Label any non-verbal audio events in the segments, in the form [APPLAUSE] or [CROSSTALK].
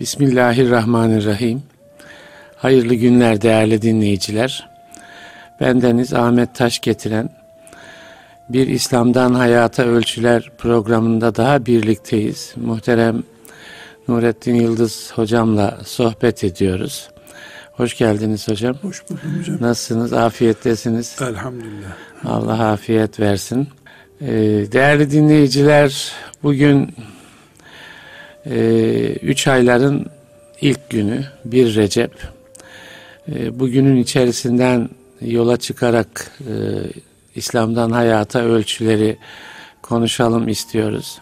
Bismillahirrahmanirrahim. Hayırlı günler değerli dinleyiciler. Bendeniz Ahmet Taş getiren bir İslam'dan Hayata Ölçüler programında daha birlikteyiz. Muhterem Nurettin Yıldız hocamla sohbet ediyoruz. Hoş geldiniz hocam. Hoş buldum hocam. Nasılsınız? Afiyettesiniz. Elhamdülillah. Allah afiyet versin. Ee, değerli dinleyiciler, bugün üç ayların ilk günü, bir Recep. E, bugünün içerisinden yola çıkarak e, İslam'dan hayata ölçüleri konuşalım istiyoruz.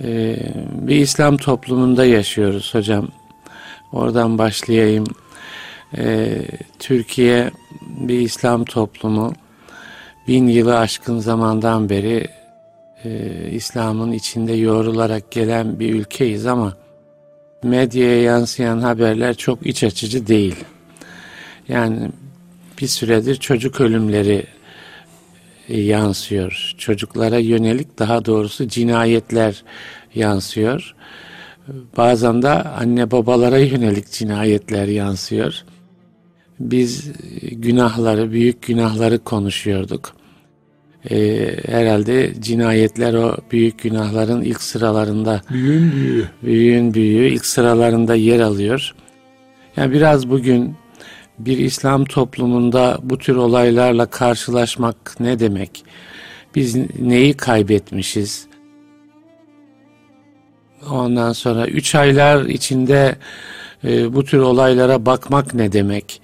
E, bir İslam toplumunda yaşıyoruz hocam. Oradan başlayayım. E, Türkiye bir İslam toplumu. Bin yılı aşkın zamandan beri e, İslam'ın içinde yoğrularak gelen bir ülkeyiz ama medyaya yansıyan haberler çok iç açıcı değil. Yani bir süredir çocuk ölümleri e, yansıyor. Çocuklara yönelik daha doğrusu cinayetler yansıyor. Bazen de anne babalara yönelik cinayetler yansıyor. Biz günahları, büyük günahları konuşuyorduk. Ee, herhalde cinayetler o büyük günahların ilk sıralarında. Büyüğün büyüğü. Büyüğün büyüğü ilk sıralarında yer alıyor. Yani biraz bugün bir İslam toplumunda bu tür olaylarla karşılaşmak ne demek? Biz neyi kaybetmişiz? Ondan sonra üç aylar içinde e, bu tür olaylara bakmak ne demek?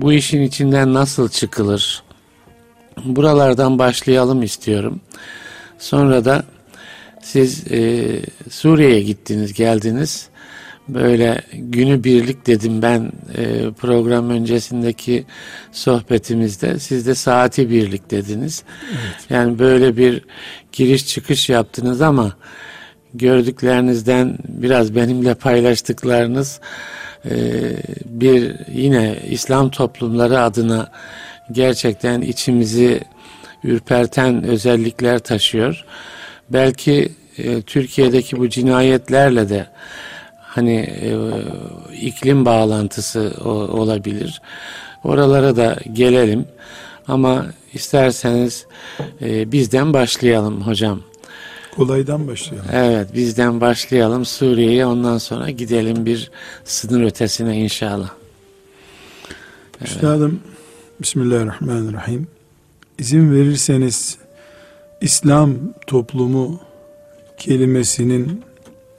Bu işin içinden nasıl çıkılır? Buralardan başlayalım istiyorum. Sonra da siz e, Suriye'ye gittiniz, geldiniz. Böyle günü birlik dedim ben e, program öncesindeki sohbetimizde. Siz de saati birlik dediniz. Evet. Yani böyle bir giriş çıkış yaptınız ama gördüklerinizden biraz benimle paylaştıklarınız e, bir yine İslam toplumları adına gerçekten içimizi ürperten özellikler taşıyor. Belki e, Türkiye'deki bu cinayetlerle de hani e, iklim bağlantısı o, olabilir. Oralara da gelelim. Ama isterseniz e, bizden başlayalım hocam. Kolaydan başlayalım. Evet bizden başlayalım Suriye'ye ondan sonra gidelim bir sınır ötesine inşallah. Evet. Üstadım Bismillahirrahmanirrahim. İzin verirseniz İslam toplumu kelimesinin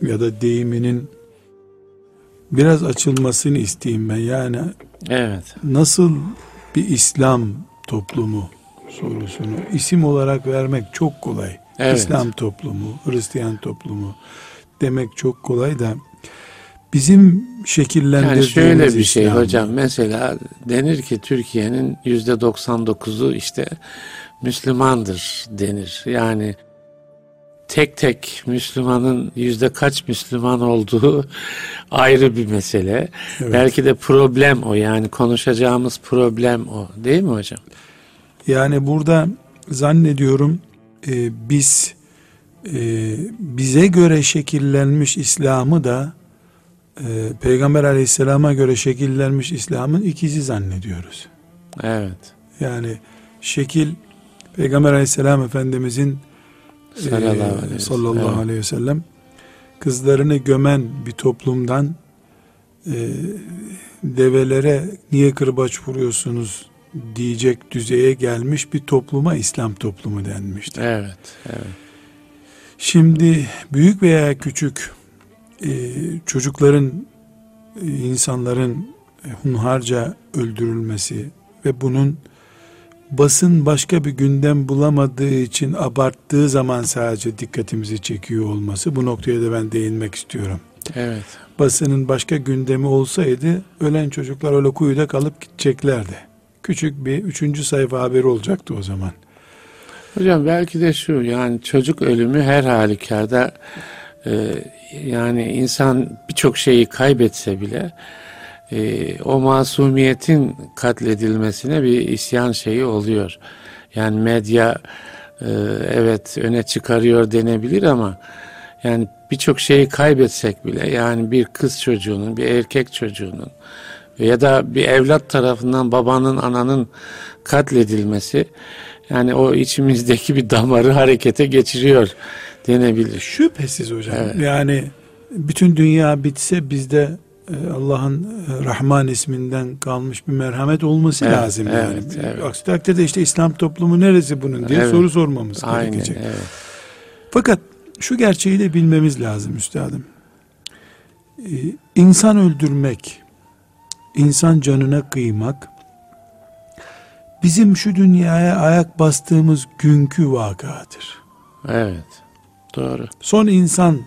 ya da deyiminin biraz açılmasını isteyeyim ben. Yani evet. nasıl bir İslam toplumu sorusunu isim olarak vermek çok kolay. Evet. İslam toplumu, Hristiyan toplumu demek çok kolay da bizim şekillendirdiğimiz yani şöyle bir şey İslam. hocam mesela denir ki Türkiye'nin yüzde 99'u işte Müslümandır denir. Yani tek tek Müslümanın yüzde kaç Müslüman olduğu [LAUGHS] ayrı bir mesele. Evet. Belki de problem o yani konuşacağımız problem o değil mi hocam? Yani burada zannediyorum e, biz e, bize göre şekillenmiş İslam'ı da e, Peygamber aleyhisselama göre şekillenmiş İslam'ın ikizi zannediyoruz. Evet. Yani şekil Peygamber aleyhisselam efendimizin sallallahu, e, aleyhi, sallallahu evet. aleyhi ve sellem kızlarını gömen bir toplumdan e, develere niye kırbaç vuruyorsunuz diyecek düzeye gelmiş bir topluma İslam toplumu denmişti. Evet, evet. Şimdi büyük veya küçük e, çocukların, e, insanların hunharca öldürülmesi ve bunun basın başka bir gündem bulamadığı için abarttığı zaman sadece dikkatimizi çekiyor olması bu noktaya da ben değinmek istiyorum. Evet. Basının başka gündemi olsaydı ölen çocuklar öyle kuyuda kalıp gideceklerdi. Küçük bir üçüncü sayfa haberi olacaktı o zaman. Hocam belki de şu yani çocuk ölümü her halükarda e, yani insan birçok şeyi kaybetse bile e, o masumiyetin katledilmesine bir isyan şeyi oluyor. Yani medya e, evet öne çıkarıyor denebilir ama yani birçok şeyi kaybetsek bile yani bir kız çocuğunun, bir erkek çocuğunun ya da bir evlat tarafından babanın, ananın katledilmesi yani o içimizdeki bir damarı harekete geçiriyor denebilir. Şüphesiz hocam. Evet. Yani bütün dünya bitse bizde e, Allah'ın e, Rahman isminden kalmış bir merhamet olması evet, lazım evet, yani. Evet. Aksi takdirde işte İslam toplumu neresi bunun diye evet. soru sormamız Aynen, gerekecek. Evet. Fakat şu gerçeği de bilmemiz lazım üstadım. Ee, insan öldürmek, insan canına kıymak bizim şu dünyaya ayak bastığımız günkü vakadır. Evet. Doğru. Son insan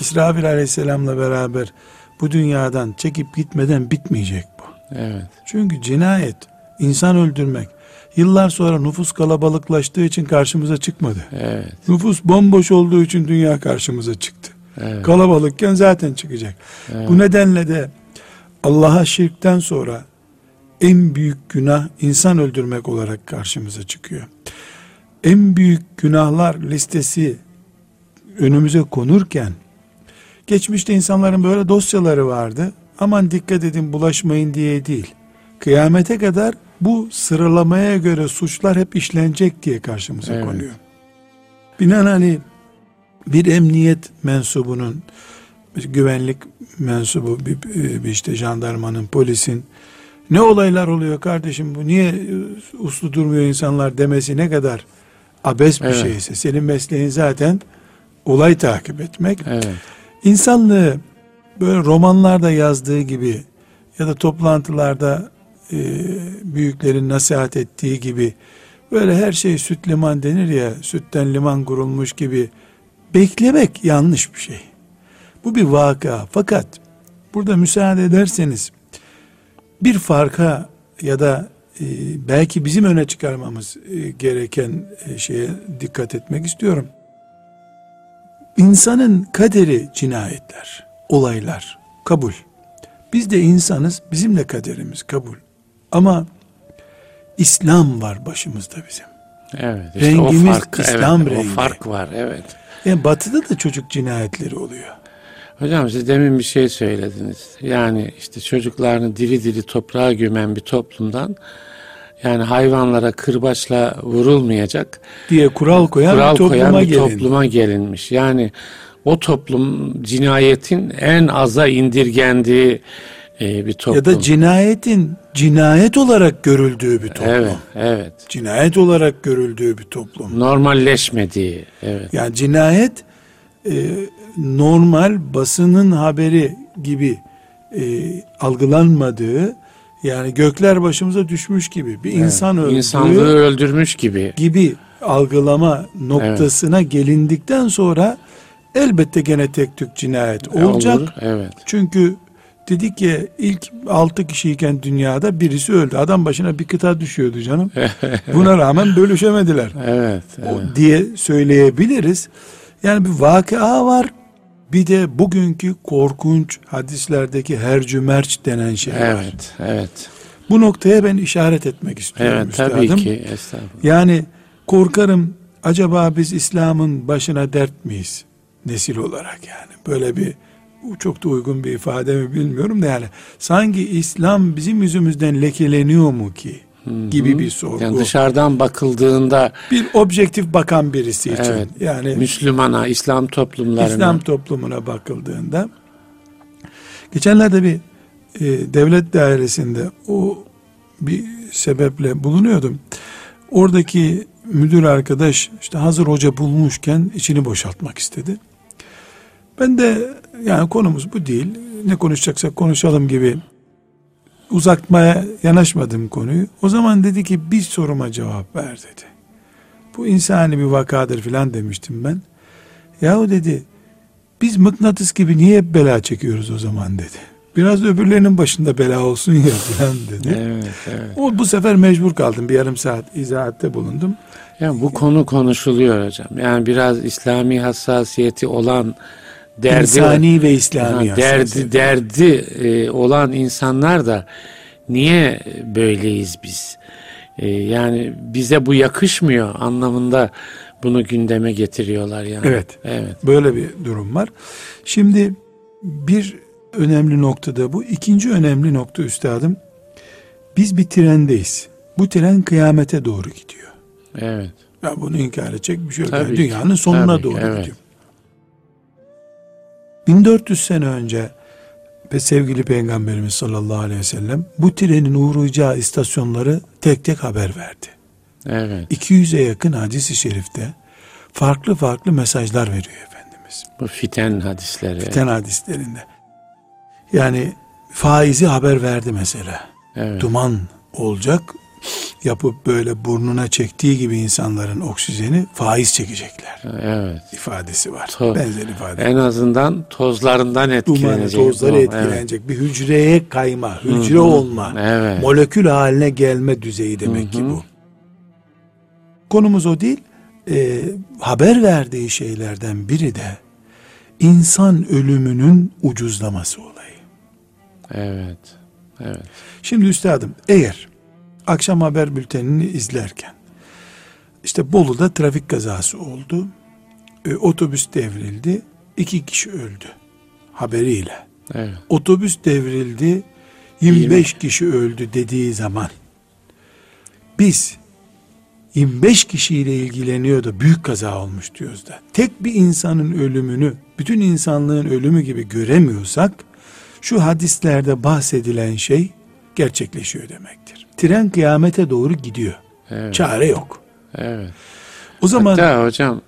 İsrafil aleyhisselamla beraber bu dünyadan çekip gitmeden bitmeyecek bu. Evet. Çünkü cinayet, insan öldürmek yıllar sonra nüfus kalabalıklaştığı için karşımıza çıkmadı. Evet. Nüfus bomboş olduğu için dünya karşımıza çıktı. Evet. Kalabalıkken zaten çıkacak. Evet. Bu nedenle de Allah'a şirkten sonra en büyük günah insan öldürmek olarak karşımıza çıkıyor. En büyük günahlar listesi önümüze konurken geçmişte insanların böyle dosyaları vardı. Aman dikkat edin bulaşmayın diye değil. Kıyamete kadar bu sıralamaya göre suçlar hep işlenecek diye karşımıza evet. konuyor. Binaenaleyh bir emniyet mensubunun güvenlik mensubu bir, bir işte jandarmanın polisin ne olaylar oluyor kardeşim bu niye uslu durmuyor insanlar demesi ne kadar abes bir evet. şeyse senin mesleğin zaten olay takip etmek. Evet. İnsanlığı böyle romanlarda yazdığı gibi ya da toplantılarda e, büyüklerin nasihat ettiği gibi böyle her şey süt liman denir ya sütten liman kurulmuş gibi beklemek yanlış bir şey. Bu bir vaka. Fakat burada müsaade ederseniz bir farka ya da e, belki bizim öne çıkarmamız e, gereken e, şeye dikkat etmek istiyorum. İnsanın kaderi cinayetler, olaylar, kabul. Biz de insanız, bizim de kaderimiz kabul. Ama İslam var başımızda bizim. Evet. Işte Rengimiz o fark, İslam evet, rengi. O fark var, evet. Yani batıda da çocuk cinayetleri oluyor. Hocam siz demin bir şey söylediniz. Yani işte çocuklarını diri diri toprağa gömen bir toplumdan yani hayvanlara kırbaçla vurulmayacak diye kural koyan kural bir topluma, koyan bir gelin. topluma gelinmiş. Yani o toplum cinayetin en aza indirgendiği e, bir toplum. Ya da cinayetin cinayet olarak görüldüğü bir toplum. Evet, evet. Cinayet olarak görüldüğü bir toplum. Normalleşmediği, evet. Yani cinayet e, normal basının haberi gibi e, algılanmadığı yani gökler başımıza düşmüş gibi bir evet, insan öldüğü insanlığı öldürmüş gibi gibi algılama noktasına evet. gelindikten sonra elbette gene tek tük cinayet olacak. Olur, evet. Çünkü dedik ki ilk altı kişiyken dünyada birisi öldü. Adam başına bir kıta düşüyordu canım. [LAUGHS] Buna rağmen bölüşemediler. Evet, evet. O diye söyleyebiliriz. Yani bir vakıa var. Bir de bugünkü korkunç hadislerdeki hercümerç denen şey evet, var. Evet, evet. Bu noktaya ben işaret etmek istiyorum evet, üstadım. Tabii ki, estağfurullah. Yani korkarım acaba biz İslam'ın başına dert miyiz? Nesil olarak yani. Böyle bir çok da uygun bir ifade mi bilmiyorum da yani sanki İslam bizim yüzümüzden lekeleniyor mu ki? Gibi bir sorgu. Yani dışarıdan bakıldığında bir objektif bakan birisi için evet, yani Müslümana, İslam toplumlarına İslam toplumuna bakıldığında geçenlerde bir e, devlet dairesinde o bir sebeple bulunuyordum. Oradaki müdür arkadaş işte hazır hoca bulmuşken içini boşaltmak istedi. Ben de yani konumuz bu değil. Ne konuşacaksak konuşalım gibi uzatmaya yanaşmadım konuyu. O zaman dedi ki bir soruma cevap ver dedi. Bu insani bir vakadır filan demiştim ben. Yahu dedi biz mıknatıs gibi niye hep bela çekiyoruz o zaman dedi. Biraz öbürlerinin başında bela olsun ya [LAUGHS] filan dedi. evet, evet. O bu sefer mecbur kaldım. Bir yarım saat izahatte bulundum. Yani bu konu konuşuluyor hocam. Yani biraz İslami hassasiyeti olan derdi insani ve İslami ha, derdi derdi e, olan insanlar da niye böyleyiz biz? E, yani bize bu yakışmıyor anlamında bunu gündeme getiriyorlar yani. Evet. Evet. Böyle bir durum var. Şimdi bir önemli noktada bu. ikinci önemli nokta üstadım. Biz bir trendeyiz. Bu tren kıyamete doğru gidiyor. Evet. Ya bunu inkar edecek bir şey yok. Tabii Yani ki. dünyanın sonuna Tabii ki, doğru evet. gidiyor. 1400 sene önce ve sevgili Peygamberimiz sallallahu aleyhi ve sellem bu trenin uğrayacağı istasyonları tek tek haber verdi. Evet. 200'e yakın hadis-i şerifte farklı farklı mesajlar veriyor Efendimiz. Bu fiten hadisleri. Fiten hadislerinde. Yani faizi haber verdi mesela. Evet. Duman olacak yapıp böyle burnuna çektiği gibi insanların oksijeni faiz çekecekler Evet. ifadesi var. To- Benzer ifade. En azından tozlarından Duman etkilenecek. tozları Bu, evet. etkilenecek. Bir hücreye kayma, hücre Hı hı. olma, Evet. molekül haline gelme düzeyi demek Hı ki bu. Konumuz o değil. Ee, haber verdiği şeylerden biri de insan ölümünün ucuzlaması olayı. Evet. Evet. Şimdi üstadım eğer akşam haber bültenini izlerken işte Bolu'da trafik kazası oldu. E, otobüs devrildi. iki kişi öldü. Haberiyle. Evet. Otobüs devrildi. 25 kişi öldü dediği zaman biz 25 kişiyle ilgileniyor da büyük kaza olmuş diyoruz da tek bir insanın ölümünü bütün insanlığın ölümü gibi göremiyorsak şu hadislerde bahsedilen şey gerçekleşiyor demektir. Tren kıyamete doğru gidiyor. Evet. Çare yok. Evet. O zaman Hatta hocam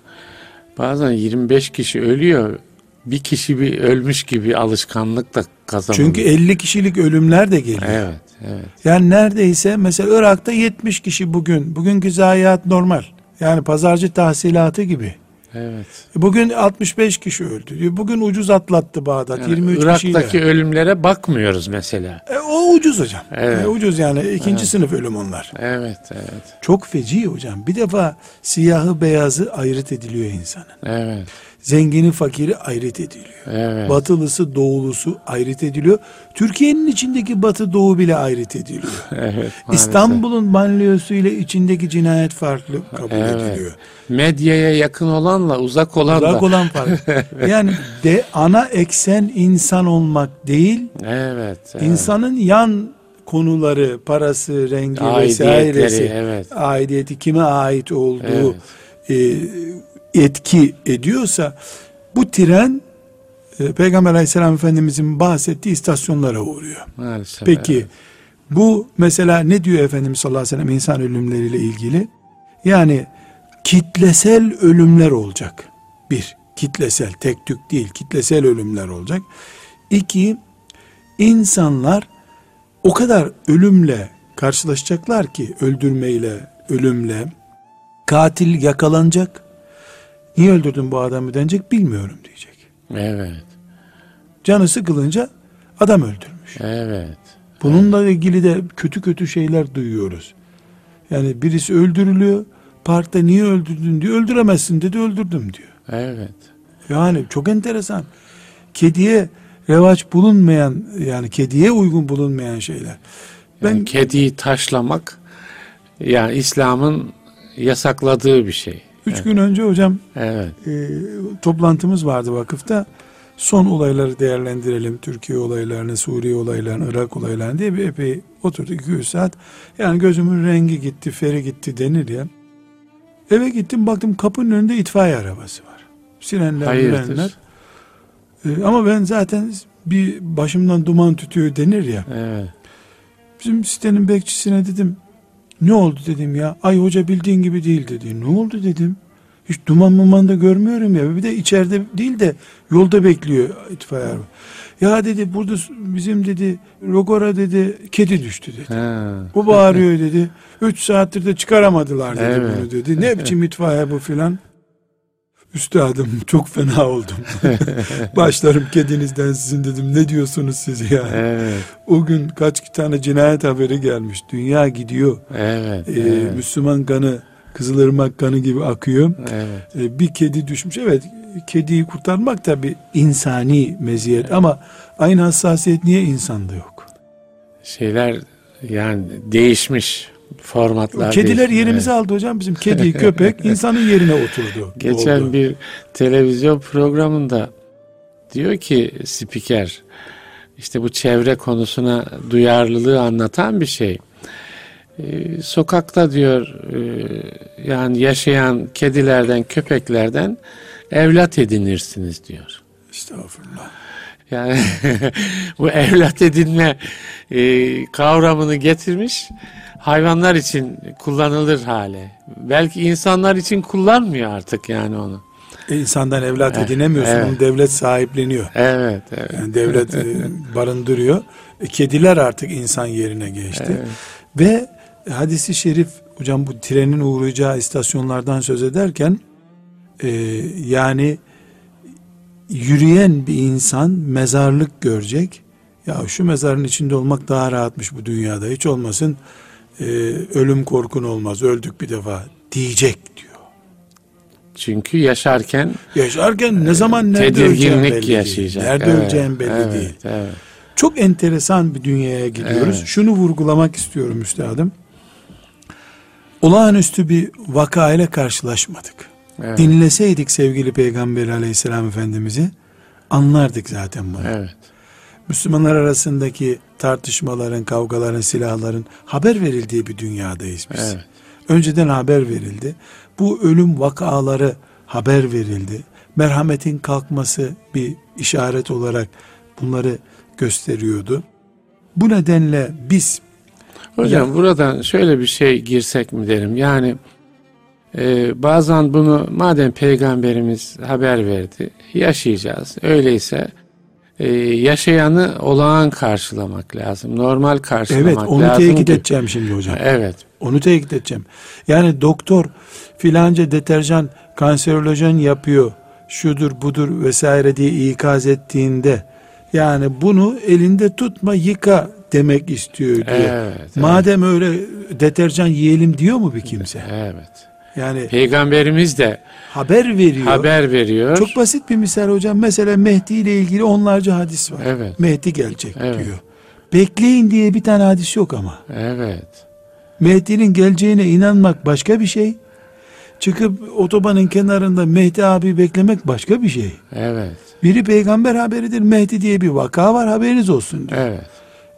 bazen 25 kişi ölüyor. Bir kişi bir ölmüş gibi alışkanlık da kazanıyor. çünkü 50 kişilik ölümler de geliyor. Evet. Evet. Yani neredeyse mesela Irak'ta 70 kişi bugün. Bugünkü zayiat normal. Yani pazarcı tahsilatı gibi. Evet. Bugün 65 kişi öldü. Bugün ucuz atlattı Bağdat Yani 23 Irak'taki kişiyle. ölümlere bakmıyoruz mesela. E, o ucuz hocam. Evet. E, ucuz yani ikinci sınıf ölüm onlar. Evet, evet. Çok feci hocam. Bir defa siyahı beyazı ayrıt ediliyor insanın. Evet. Zengini fakiri ayrıt ediliyor. Evet. Batılısı doğulusu ayrıt ediliyor. Türkiye'nin içindeki batı doğu bile ayrıt ediliyor. [LAUGHS] evet. İstanbul'un banliyosu ile içindeki cinayet farklı kabul Evet. ediliyor. Medyaya yakın olanla uzak olan Uzak da. olan farklı. [LAUGHS] Yani de ana eksen insan olmak değil, Evet. evet. insanın yan konuları, parası, rengi vesairesi, evet. aidiyeti kime ait olduğu Evet. e, etki ediyorsa bu tren e, Peygamber Aleyhisselam Efendimizin bahsettiği istasyonlara uğruyor. Maalesef. Peki evet. bu mesela ne diyor Efendimiz sallallahu aleyhi ve sellem insan ölümleriyle ilgili? Yani kitlesel ölümler olacak. Bir, kitlesel, tek tük değil, kitlesel ölümler olacak. İki, insanlar o kadar ölümle karşılaşacaklar ki öldürmeyle, ölümle katil yakalanacak. Niye öldürdün bu adamı denecek bilmiyorum diyecek. Evet. Canı sıkılınca adam öldürmüş. Evet. Bununla ilgili de kötü kötü şeyler duyuyoruz. Yani birisi öldürülüyor. Parkta niye öldürdün diyor. Öldüremezsin dedi öldürdüm diyor. Evet. Yani çok enteresan. Kediye revaç bulunmayan yani kediye uygun bulunmayan şeyler. Ben Yani kediyi taşlamak yani İslam'ın yasakladığı bir şey. Üç gün önce hocam Evet. e, toplantımız vardı vakıfta. Son olayları değerlendirelim. Türkiye olaylarını, Suriye olaylarını, Irak olaylarını diye bir epey oturduk 200 saat. Yani gözümün rengi gitti, feri gitti denir ya. Eve gittim baktım kapının önünde itfaiye arabası var. Sirenler, Hayırdır? mirenler. E, ama ben zaten bir başımdan duman tütüyor denir ya. Evet. Bizim sitenin bekçisine dedim ne oldu dedim ya. Ay hoca bildiğin gibi değil dedi. Ne oldu dedim. Hiç duman muman da görmüyorum ya. Bir de içeride değil de yolda bekliyor itfaiye araba. Ya dedi burada bizim dedi Rogora dedi kedi düştü dedi. Ha. Bu bağırıyor dedi. Üç saattir de çıkaramadılar dedi Evet. bunu dedi. Ne biçim itfaiye bu filan. Üstadım çok fena oldum. [LAUGHS] Başlarım kedinizden sizin dedim. Ne diyorsunuz siz ya? Evet. O gün kaç tane cinayet haberi gelmiş. Dünya gidiyor. Evet. Ee, evet. Müslüman kanı Kızılırmak kanı gibi akıyor. Evet. Ee, bir kedi düşmüş. Evet kediyi kurtarmak tabi insani meziyet ama aynı hassasiyet niye insanda yok? Şeyler yani değişmiş. Formatlar Kediler değişti, yerimizi evet. aldı hocam. Bizim kedi, köpek [LAUGHS] insanın yerine oturdu. Geçen oldu. bir televizyon programında diyor ki spiker işte bu çevre konusuna duyarlılığı anlatan bir şey. Ee, sokakta diyor e, yani yaşayan kedilerden köpeklerden evlat edinirsiniz diyor. Estağfurullah. Yani [LAUGHS] bu evlat edinme e, kavramını getirmiş hayvanlar için kullanılır hale. Belki insanlar için kullanmıyor artık yani onu. E, insandan evlat Evet, edinemiyorsun. evet. Onu devlet sahipleniyor. Evet, evet. Yani devlet e, barındırıyor. E, kediler artık insan yerine geçti. Evet. Ve hadisi şerif hocam bu trenin uğrayacağı istasyonlardan söz ederken e, yani yürüyen bir insan mezarlık görecek. Ya şu mezarın içinde olmak daha rahatmış bu dünyada. Hiç olmasın e, ölüm korkun olmaz. Öldük bir defa diyecek diyor. Çünkü yaşarken Yaşarken ne zaman nerede öleceğin belli tedirginlik değil. yaşayacak. Nerede Evet, öleceğin belli evet, değil. Evet. Çok enteresan bir dünyaya gidiyoruz. Evet. Şunu vurgulamak istiyorum üstadım. Olağanüstü bir vaka ile karşılaşmadık. Evet. Dinleseydik sevgili Peygamber aleyhisselam efendimizi anlardık zaten bunu. evet. Müslümanlar arasındaki tartışmaların, kavgaların, silahların haber verildiği bir dünyadayız biz. Evet. Önceden haber verildi. Bu ölüm vakaları haber verildi. Merhametin kalkması bir işaret olarak bunları gösteriyordu. Bu nedenle biz Hocam Ya- buradan şöyle bir şey girsek mi derim. Yani e, bazen bunu madem peygamberimiz haber verdi yaşayacağız. Öyleyse e, yaşayanı olağan karşılamak lazım. Normal karşılamak evet onu lazım. tekit ki- edeceğim şimdi hocam. Evet. Onu tekit edeceğim. Yani doktor filanca deterjan kanserojen yapıyor. Şudur budur vesaire diye ikaz ettiğinde yani bunu elinde tutma yıka demek istiyor diyor. Evet, evet. Madem öyle deterjan yiyelim diyor mu bir kimse? Evet. Yani Peygamberimiz de haber veriyor. haber veriyor. Çok basit bir misal hocam. Mesela Mehdi ile ilgili onlarca hadis var. Evet. Mehdi gelecek Evet. diyor. Bekleyin diye bir tane hadis yok ama. Evet. Mehdi'nin geleceğine inanmak başka bir şey. Çıkıp otobanın kenarında Mehdi abi beklemek başka bir şey. Evet. Biri peygamber haberidir. Mehdi diye bir vaka var haberiniz olsun diyor. Evet.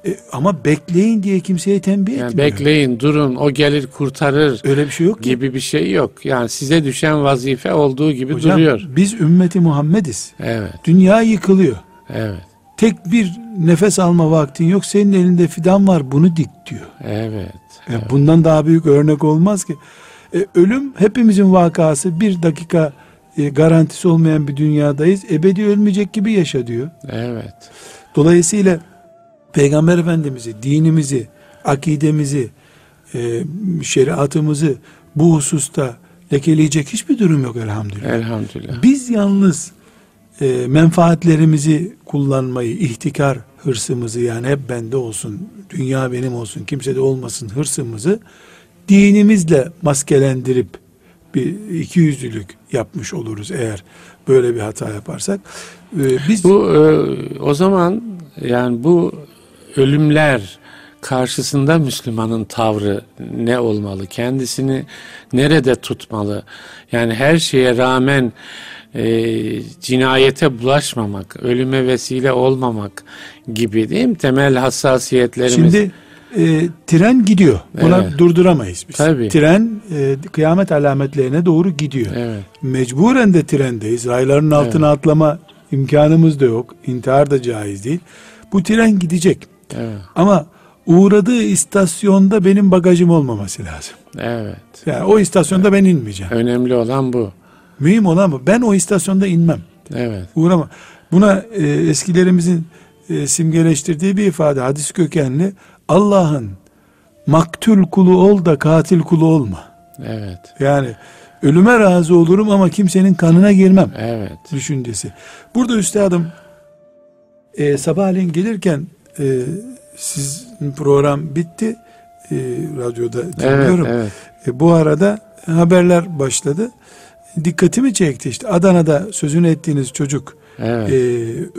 E, ama bekleyin diye kimseye tembih Yani etmiyor. bekleyin, durun, o gelir kurtarır Öyle bir şey yok ki. gibi bir şey yok. Yani size düşen vazife olduğu gibi Hocam, duruyor. biz ümmeti Muhammediz. Evet. Dünya yıkılıyor. Evet. Tek bir nefes alma vaktin yok. Senin elinde fidan var bunu dik diyor. Evet. E, bundan daha büyük örnek olmaz ki. E, ölüm hepimizin vakası. Bir dakika e, garantisi olmayan bir dünyadayız. Ebedi ölmeyecek gibi yaşa diyor. Evet. Dolayısıyla Peygamber Efendimiz'i, dinimizi, akidemizi, e, şeriatımızı bu hususta lekeleyecek hiçbir durum yok elhamdülillah. Elhamdülillah. Biz yalnız e, menfaatlerimizi kullanmayı, ihtikar hırsımızı yani hep bende olsun, dünya benim olsun, kimse de olmasın hırsımızı dinimizle maskelendirip bir ikiyüzlülük yapmış oluruz eğer böyle bir hata yaparsak. E, biz Bu e, o zaman yani bu ölümler karşısında Müslümanın tavrı ne olmalı? Kendisini nerede tutmalı? Yani her şeye rağmen e, cinayete bulaşmamak, ölüme vesile olmamak gibi değil mi? Temel hassasiyetlerimiz. Şimdi e, tren gidiyor. Buna Evet. durduramayız biz. Tabii. Tren e, kıyamet alametlerine doğru gidiyor. Evet. Mecburen de trendeyiz. Rayların altına atlama imkanımız da yok. İntihar da caiz değil. Bu tren gidecek. Evet. Ama uğradığı istasyonda benim bagajım olmaması lazım. Evet. Yani o istasyonda ben inmeyeceğim. Önemli olan bu. Mühim olan bu. Ben o istasyonda inmem. Evet. Uğrama. Buna e, eskilerimizin e, simgeleştirdiği bir ifade hadis kökenli Allah'ın maktul kulu ol da katil kulu olma. Evet. Yani ölüme razı olurum ama kimsenin kanına girmem Evet. düşüncesi. Burada üstadım e, sabahleyin gelirken e, sizin program bitti. E, radyoda Evet. dinliyorum. Evet. E, bu arada haberler başladı. dikkatimi çekti işte Adana'da sözünü ettiğiniz çocuk Evet. e,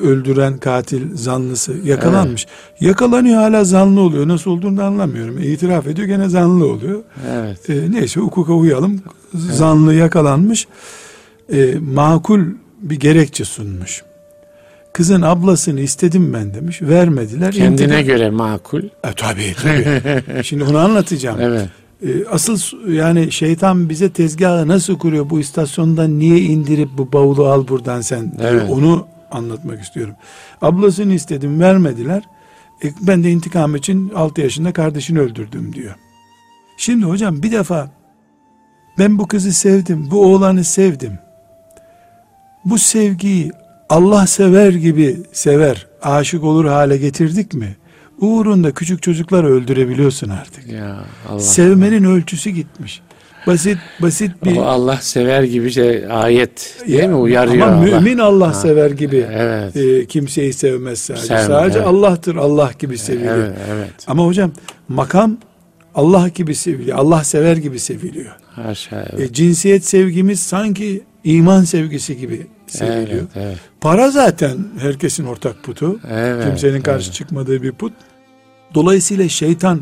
öldüren katil zanlısı yakalanmış. Yakalanıyor hala zanlı oluyor. Nasıl olduğunu da anlamıyorum. İtiraf ediyor gene zanlı oluyor. evet. E, neyse hukuka uyalım. Zanlı yakalanmış. E, makul bir gerekçe sunmuş. Kızın ablasını istedim ben demiş. Vermediler. Kendine İntikam- göre makul. E, tabii tabii. [LAUGHS] Şimdi onu anlatacağım. Evet. E, asıl yani şeytan bize tezgahı nasıl kuruyor bu istasyondan niye indirip bu bavulu al buradan sen diyor. Evet. onu anlatmak istiyorum. Ablasını istedim vermediler. E, ben de intikam için 6 yaşında kardeşini öldürdüm diyor. Şimdi hocam bir defa ben bu kızı sevdim, bu oğlanı sevdim. Bu sevgiyi Allah sever gibi sever, aşık olur hale getirdik mi? Uğrunda küçük çocukları öldürebiliyorsun artık. Ya Allah. Sevmenin ölçüsü gitmiş. Basit basit bir O Allah sever gibi şey ayet değil mi uyarıyor ama Allah. mümin Allah sever gibi Evet. e, kimseyi sevmez sadece. Sevmez, sadece evet. Allah'tır Allah gibi seviliyor. Evet, evet. Ama hocam makam Allah gibi seviliyor. Allah sever gibi seviliyor. Haşa. Evet. E, cinsiyet sevgimiz sanki iman sevgisi gibi seviliyor. Evet, evet. Para zaten herkesin ortak putu. Evet, Kimsenin karşı evet. çıkmadığı bir put. Dolayısıyla şeytan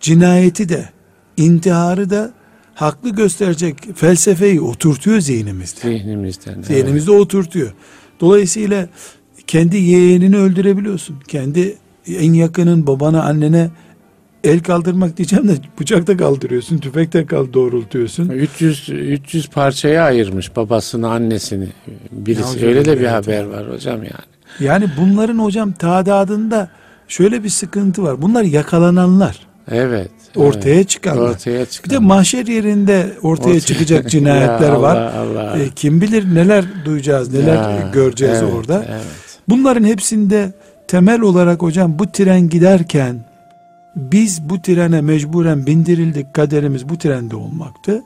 cinayeti de intiharı da haklı gösterecek felsefeyi oturtuyor zihnimizde. Zihnimizden. evet. Zihnimizde oturtuyor. Dolayısıyla kendi yeğenini öldürebiliyorsun. Kendi en yakının babana annene el kaldırmak diyeceğim de bıçakta kaldırıyorsun, tüfekte kal doğrultuyorsun. 300 300 parçaya ayırmış babasını, annesini. Birisi öyle de bir evet haber var hocam yani. Yani bunların hocam tadadında şöyle bir sıkıntı var. Bunlar yakalananlar, Evet. ortaya evet. çıkanlar. Ortaya Bir çıkan. de mahşer yerinde ortaya Ortaya- çıkacak [LAUGHS] cinayetler Ya var. Allah, Allah. E, kim bilir neler duyacağız, neler Ya, göreceğiz evet, orada. Evet. Bunların hepsinde temel olarak hocam bu tren giderken biz bu trene mecburen bindirildik. Kaderimiz bu trende olmaktı.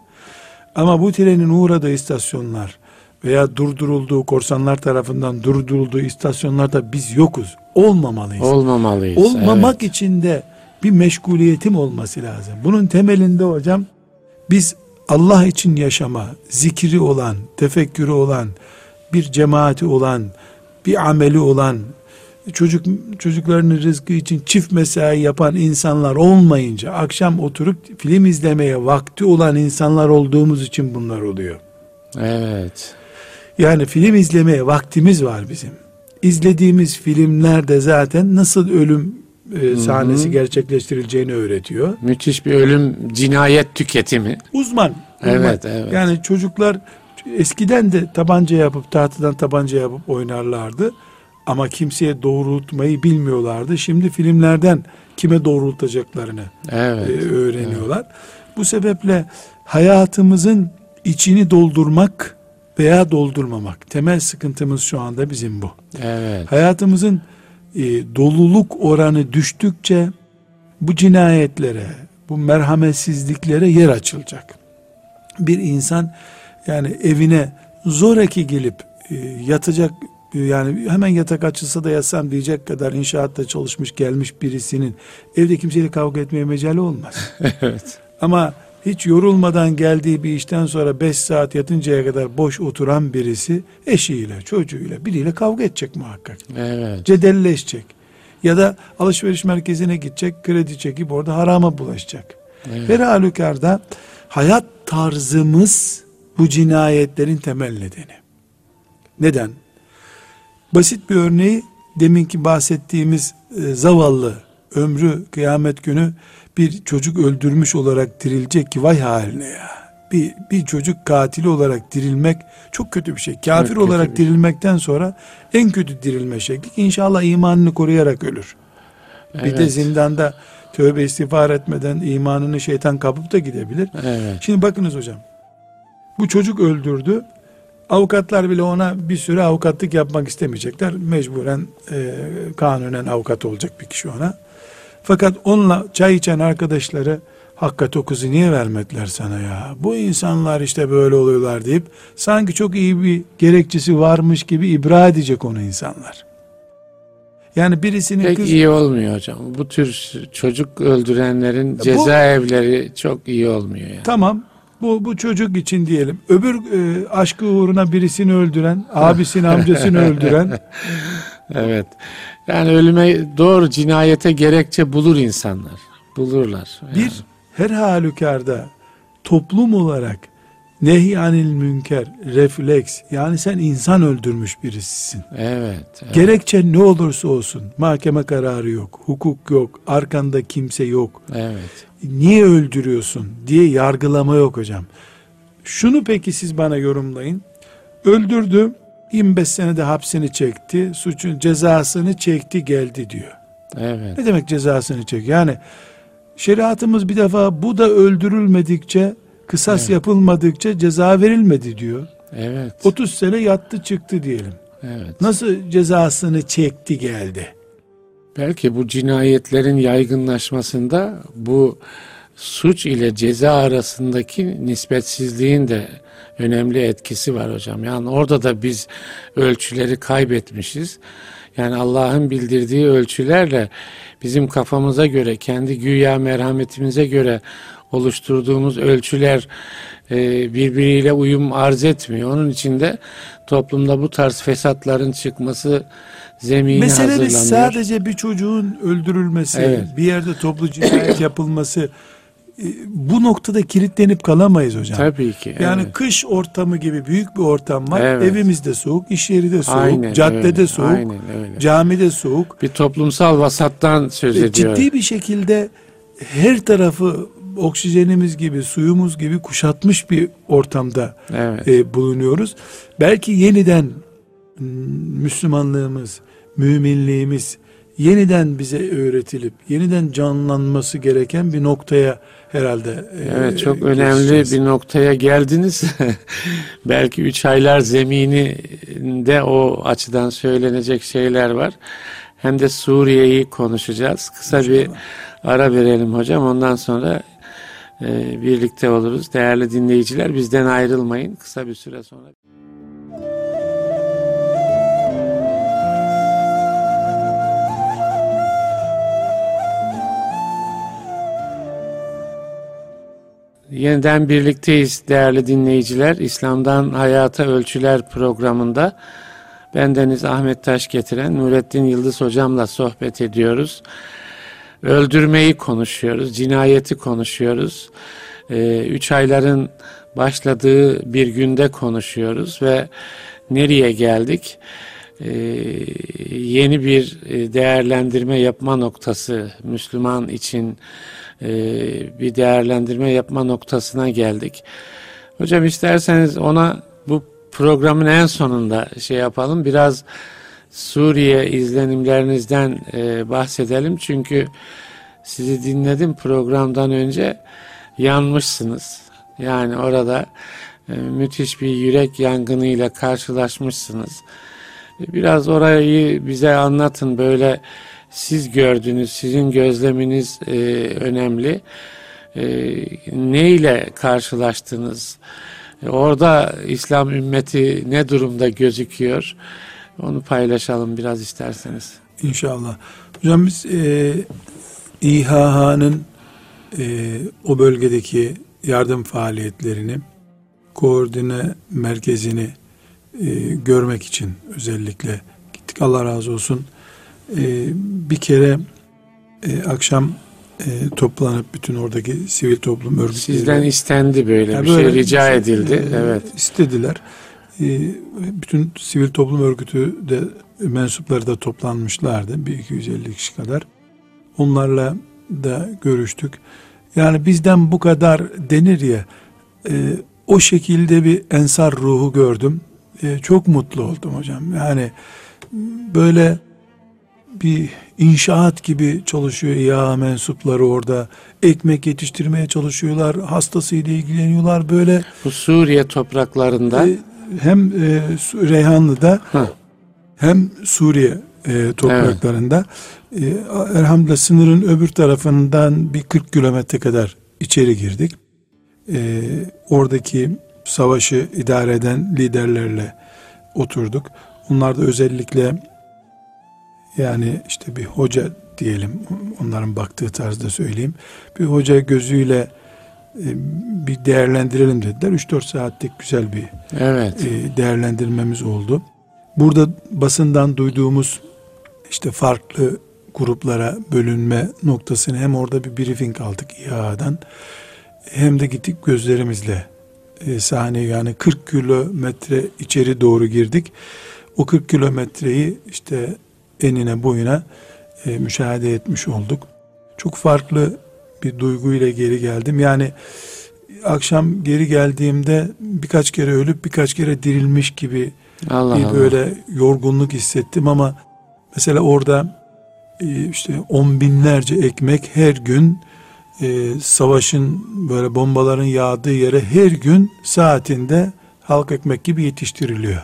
Ama bu trenin uğradığı istasyonlar veya durdurulduğu korsanlar tarafından durdurulduğu istasyonlarda biz yokuz. Olmamalıyız. Olmamalıyız. Olmamak evet. için de bir meşguliyetim olması lazım. Bunun temelinde hocam biz Allah için yaşama, zikri olan, tefekkürü olan, bir cemaati olan, bir ameli olan, çocuk çocuklarının rızkı için çift mesai yapan insanlar olmayınca akşam oturup film izlemeye vakti olan insanlar olduğumuz için bunlar oluyor. Evet. Yani film izlemeye vaktimiz var bizim. İzlediğimiz filmlerde zaten nasıl ölüm e, sahnesi gerçekleştirileceğini öğretiyor. Müthiş bir ölüm, cinayet tüketimi. Uzman. uzman. Evet, evet. Yani çocuklar eskiden de tabanca yapıp tahtadan tabanca yapıp oynarlardı. Ama kimseye doğrultmayı bilmiyorlardı. Şimdi filmlerden kime doğrultacaklarını Evet. e, öğreniyorlar. Bu sebeple hayatımızın içini doldurmak veya doldurmamak. Temel sıkıntımız şu anda bizim bu. Evet. Hayatımızın e, doluluk oranı düştükçe bu cinayetlere, bu merhametsizliklere yer açılacak. Bir insan yani evine zoraki gelip e, yatacak yani hemen yatak açılsa da yatsam diyecek kadar inşaatta çalışmış gelmiş birisinin evde kimseyle kavga etmeye mecali olmaz. [LAUGHS] evet. Ama hiç yorulmadan geldiği bir işten sonra 5 saat yatıncaya kadar boş oturan birisi eşiyle, çocuğuyla, biriyle kavga edecek muhakkak. Evet. Cedelleşecek. Ya da alışveriş merkezine gidecek, kredi çekip orada harama bulaşacak. Evet. Her halükarda hayat tarzımız bu cinayetlerin temel nedeni. Neden? Basit bir örneği deminki bahsettiğimiz e, zavallı ömrü kıyamet günü bir çocuk öldürmüş olarak dirilecek ki vay haline ya. Bir, bir çocuk katili olarak dirilmek çok kötü bir şey. Kafir kötü olarak şey. dirilmekten sonra en kötü dirilme şekli inşallah imanını koruyarak ölür. Bir de Evet. zindanda tövbe istiğfar etmeden imanını şeytan kapıp da gidebilir. Evet. Şimdi bakınız hocam. Bu çocuk öldürdü. Avukatlar bile ona bir süre avukatlık yapmak istemeyecekler. Mecburen e, kanunen avukat olacak bir kişi ona. Fakat onunla çay içen arkadaşları hakikat o kızı niye vermediler sana ya? Bu insanlar işte böyle oluyorlar deyip sanki çok iyi bir gerekçesi varmış gibi ibra edecek onu insanlar. Yani birisinin Pek kız iyi olmuyor hocam. Bu tür çocuk öldürenlerin Bu- cezaevleri çok iyi olmuyor yani. Tamam. Bu bu çocuk için diyelim. Öbür e, aşkı uğruna birisini öldüren, abisini, amcasını [LAUGHS] öldüren Evet. Yani ölüme doğru cinayete gerekçe bulur insanlar. Bulurlar. Yani. bir her halükarda toplum olarak nehyanil münker, refleks yani sen insan öldürmüş birisisin. Evet. evet. Gerekçe ne olursa olsun mahkeme kararı yok, hukuk yok, arkanda kimse yok. Evet. Niye öldürüyorsun diye yargılama yok hocam. Şunu peki siz bana yorumlayın. Öldürdü, 25 senede hapsini çekti, suçun cezasını çekti geldi diyor. Evet. Ne demek cezasını çek? Yani şeriatımız bir defa bu da öldürülmedikçe, kısas Evet. yapılmadıkça ceza verilmedi diyor. Evet. 30 sene yattı çıktı diyelim. Evet. Nasıl cezasını çekti geldi? Belki bu cinayetlerin yaygınlaşmasında bu suç ile ceza arasındaki nispetsizliğin de önemli etkisi var hocam. Yani orada da biz ölçüleri kaybetmişiz. Yani Allah'ın bildirdiği ölçülerle bizim kafamıza göre, kendi güya merhametimize göre oluşturduğumuz ölçüler e, birbiriyle uyum arz etmiyor. Onun için de toplumda bu tarz fesatların çıkması zemini Mesele sadece bir çocuğun öldürülmesi, Evet. bir yerde toplu cinayet [COUGHS] yapılması e, bu noktada kilitlenip kalamayız hocam. Tabii ki. Yani evet. kış ortamı gibi büyük bir ortam var. Evet. Evimizde soğuk, iş yeri de soğuk, Aynen caddede öyle, soğuk, Aynen öyle. camide soğuk. Bir toplumsal vasattan söz E, ediyor. Ciddi bir şekilde her tarafı oksijenimiz gibi, suyumuz gibi kuşatmış bir ortamda Evet. e, bulunuyoruz. Belki yeniden Müslümanlığımız, müminliğimiz yeniden bize öğretilip yeniden canlanması gereken bir noktaya herhalde e, Evet çok önemli bir noktaya geldiniz. [LAUGHS] Belki üç aylar zemininde o açıdan söylenecek şeyler var. Hem de Suriye'yi konuşacağız. Kısa bir İnşallah. ara verelim hocam. Ondan sonra e, birlikte oluruz. Değerli dinleyiciler bizden ayrılmayın. Kısa bir süre sonra. Yeniden birlikteyiz değerli dinleyiciler. İslam'dan Hayata Ölçüler programında bendeniz Ahmet Taş getiren Nurettin Yıldız hocamla sohbet ediyoruz. Öldürmeyi konuşuyoruz, cinayeti konuşuyoruz. Ee, üç ayların başladığı bir günde konuşuyoruz ve nereye geldik? Ee, yeni bir e, değerlendirme yapma noktası Müslüman için e, bir değerlendirme yapma noktasına geldik. Hocam isterseniz ona bu programın en sonunda şey yapalım. Biraz Suriye izlenimlerinizden e, bahsedelim. Çünkü sizi dinledim programdan önce yanmışsınız. Yani orada e, müthiş bir yürek yangınıyla karşılaşmışsınız. Biraz orayı bize anlatın böyle siz gördünüz, sizin gözleminiz e, önemli. E, ne ile karşılaştınız? E, orada İslam ümmeti ne durumda gözüküyor? Onu paylaşalım biraz isterseniz. İnşallah. Hocam biz e, İHH'nın e, o bölgedeki yardım faaliyetlerini koordine merkezini e, görmek için özellikle gittik. Allah razı olsun. E, bir kere e, akşam e, toplanıp bütün oradaki sivil toplum örgütleri Sizden istendi böyle Ya bir şey böyle rica şey, edildi. e, Evet. istediler. E, bütün sivil toplum örgütü de mensupları da toplanmışlardı. Bir 250 kişi kadar. Onlarla da görüştük. Yani bizden bu kadar denir ya e, o şekilde bir ensar ruhu gördüm. E, çok mutlu oldum hocam. Yani böyle bir inşaat gibi çalışıyor İHA mensupları orada. Ekmek yetiştirmeye çalışıyorlar. Hastasıyla ilgileniyorlar. Böyle Bu Suriye topraklarında e, hem e, Reyhanlı'da Hı. hem Suriye e, topraklarında e, elhamdülillah sınırın öbür tarafından bir 40 kilometre kadar içeri girdik. E, oradaki savaşı idare eden liderlerle oturduk. Onlar da özellikle yani işte bir hoca diyelim onların baktığı tarzda söyleyeyim. Bir hoca gözüyle e, bir değerlendirelim dediler. 3-4 saatlik güzel bir Evet. e, değerlendirmemiz oldu. Burada basından duyduğumuz işte farklı gruplara bölünme noktasını hem orada bir briefing aldık İHA'dan hem de gittik gözlerimizle e, sahneye yani 40 kilometre içeri doğru girdik. O 40 kilometreyi işte enine boyuna e, müşahede etmiş olduk. Çok farklı bir duyguyla geri geldim. Yani akşam geri geldiğimde birkaç kere ölüp birkaç kere dirilmiş gibi Allah bir Allah. böyle yorgunluk hissettim ama mesela orada e, işte on binlerce ekmek her gün e, savaşın böyle bombaların yağdığı yere her gün saatinde halk ekmek gibi yetiştiriliyor.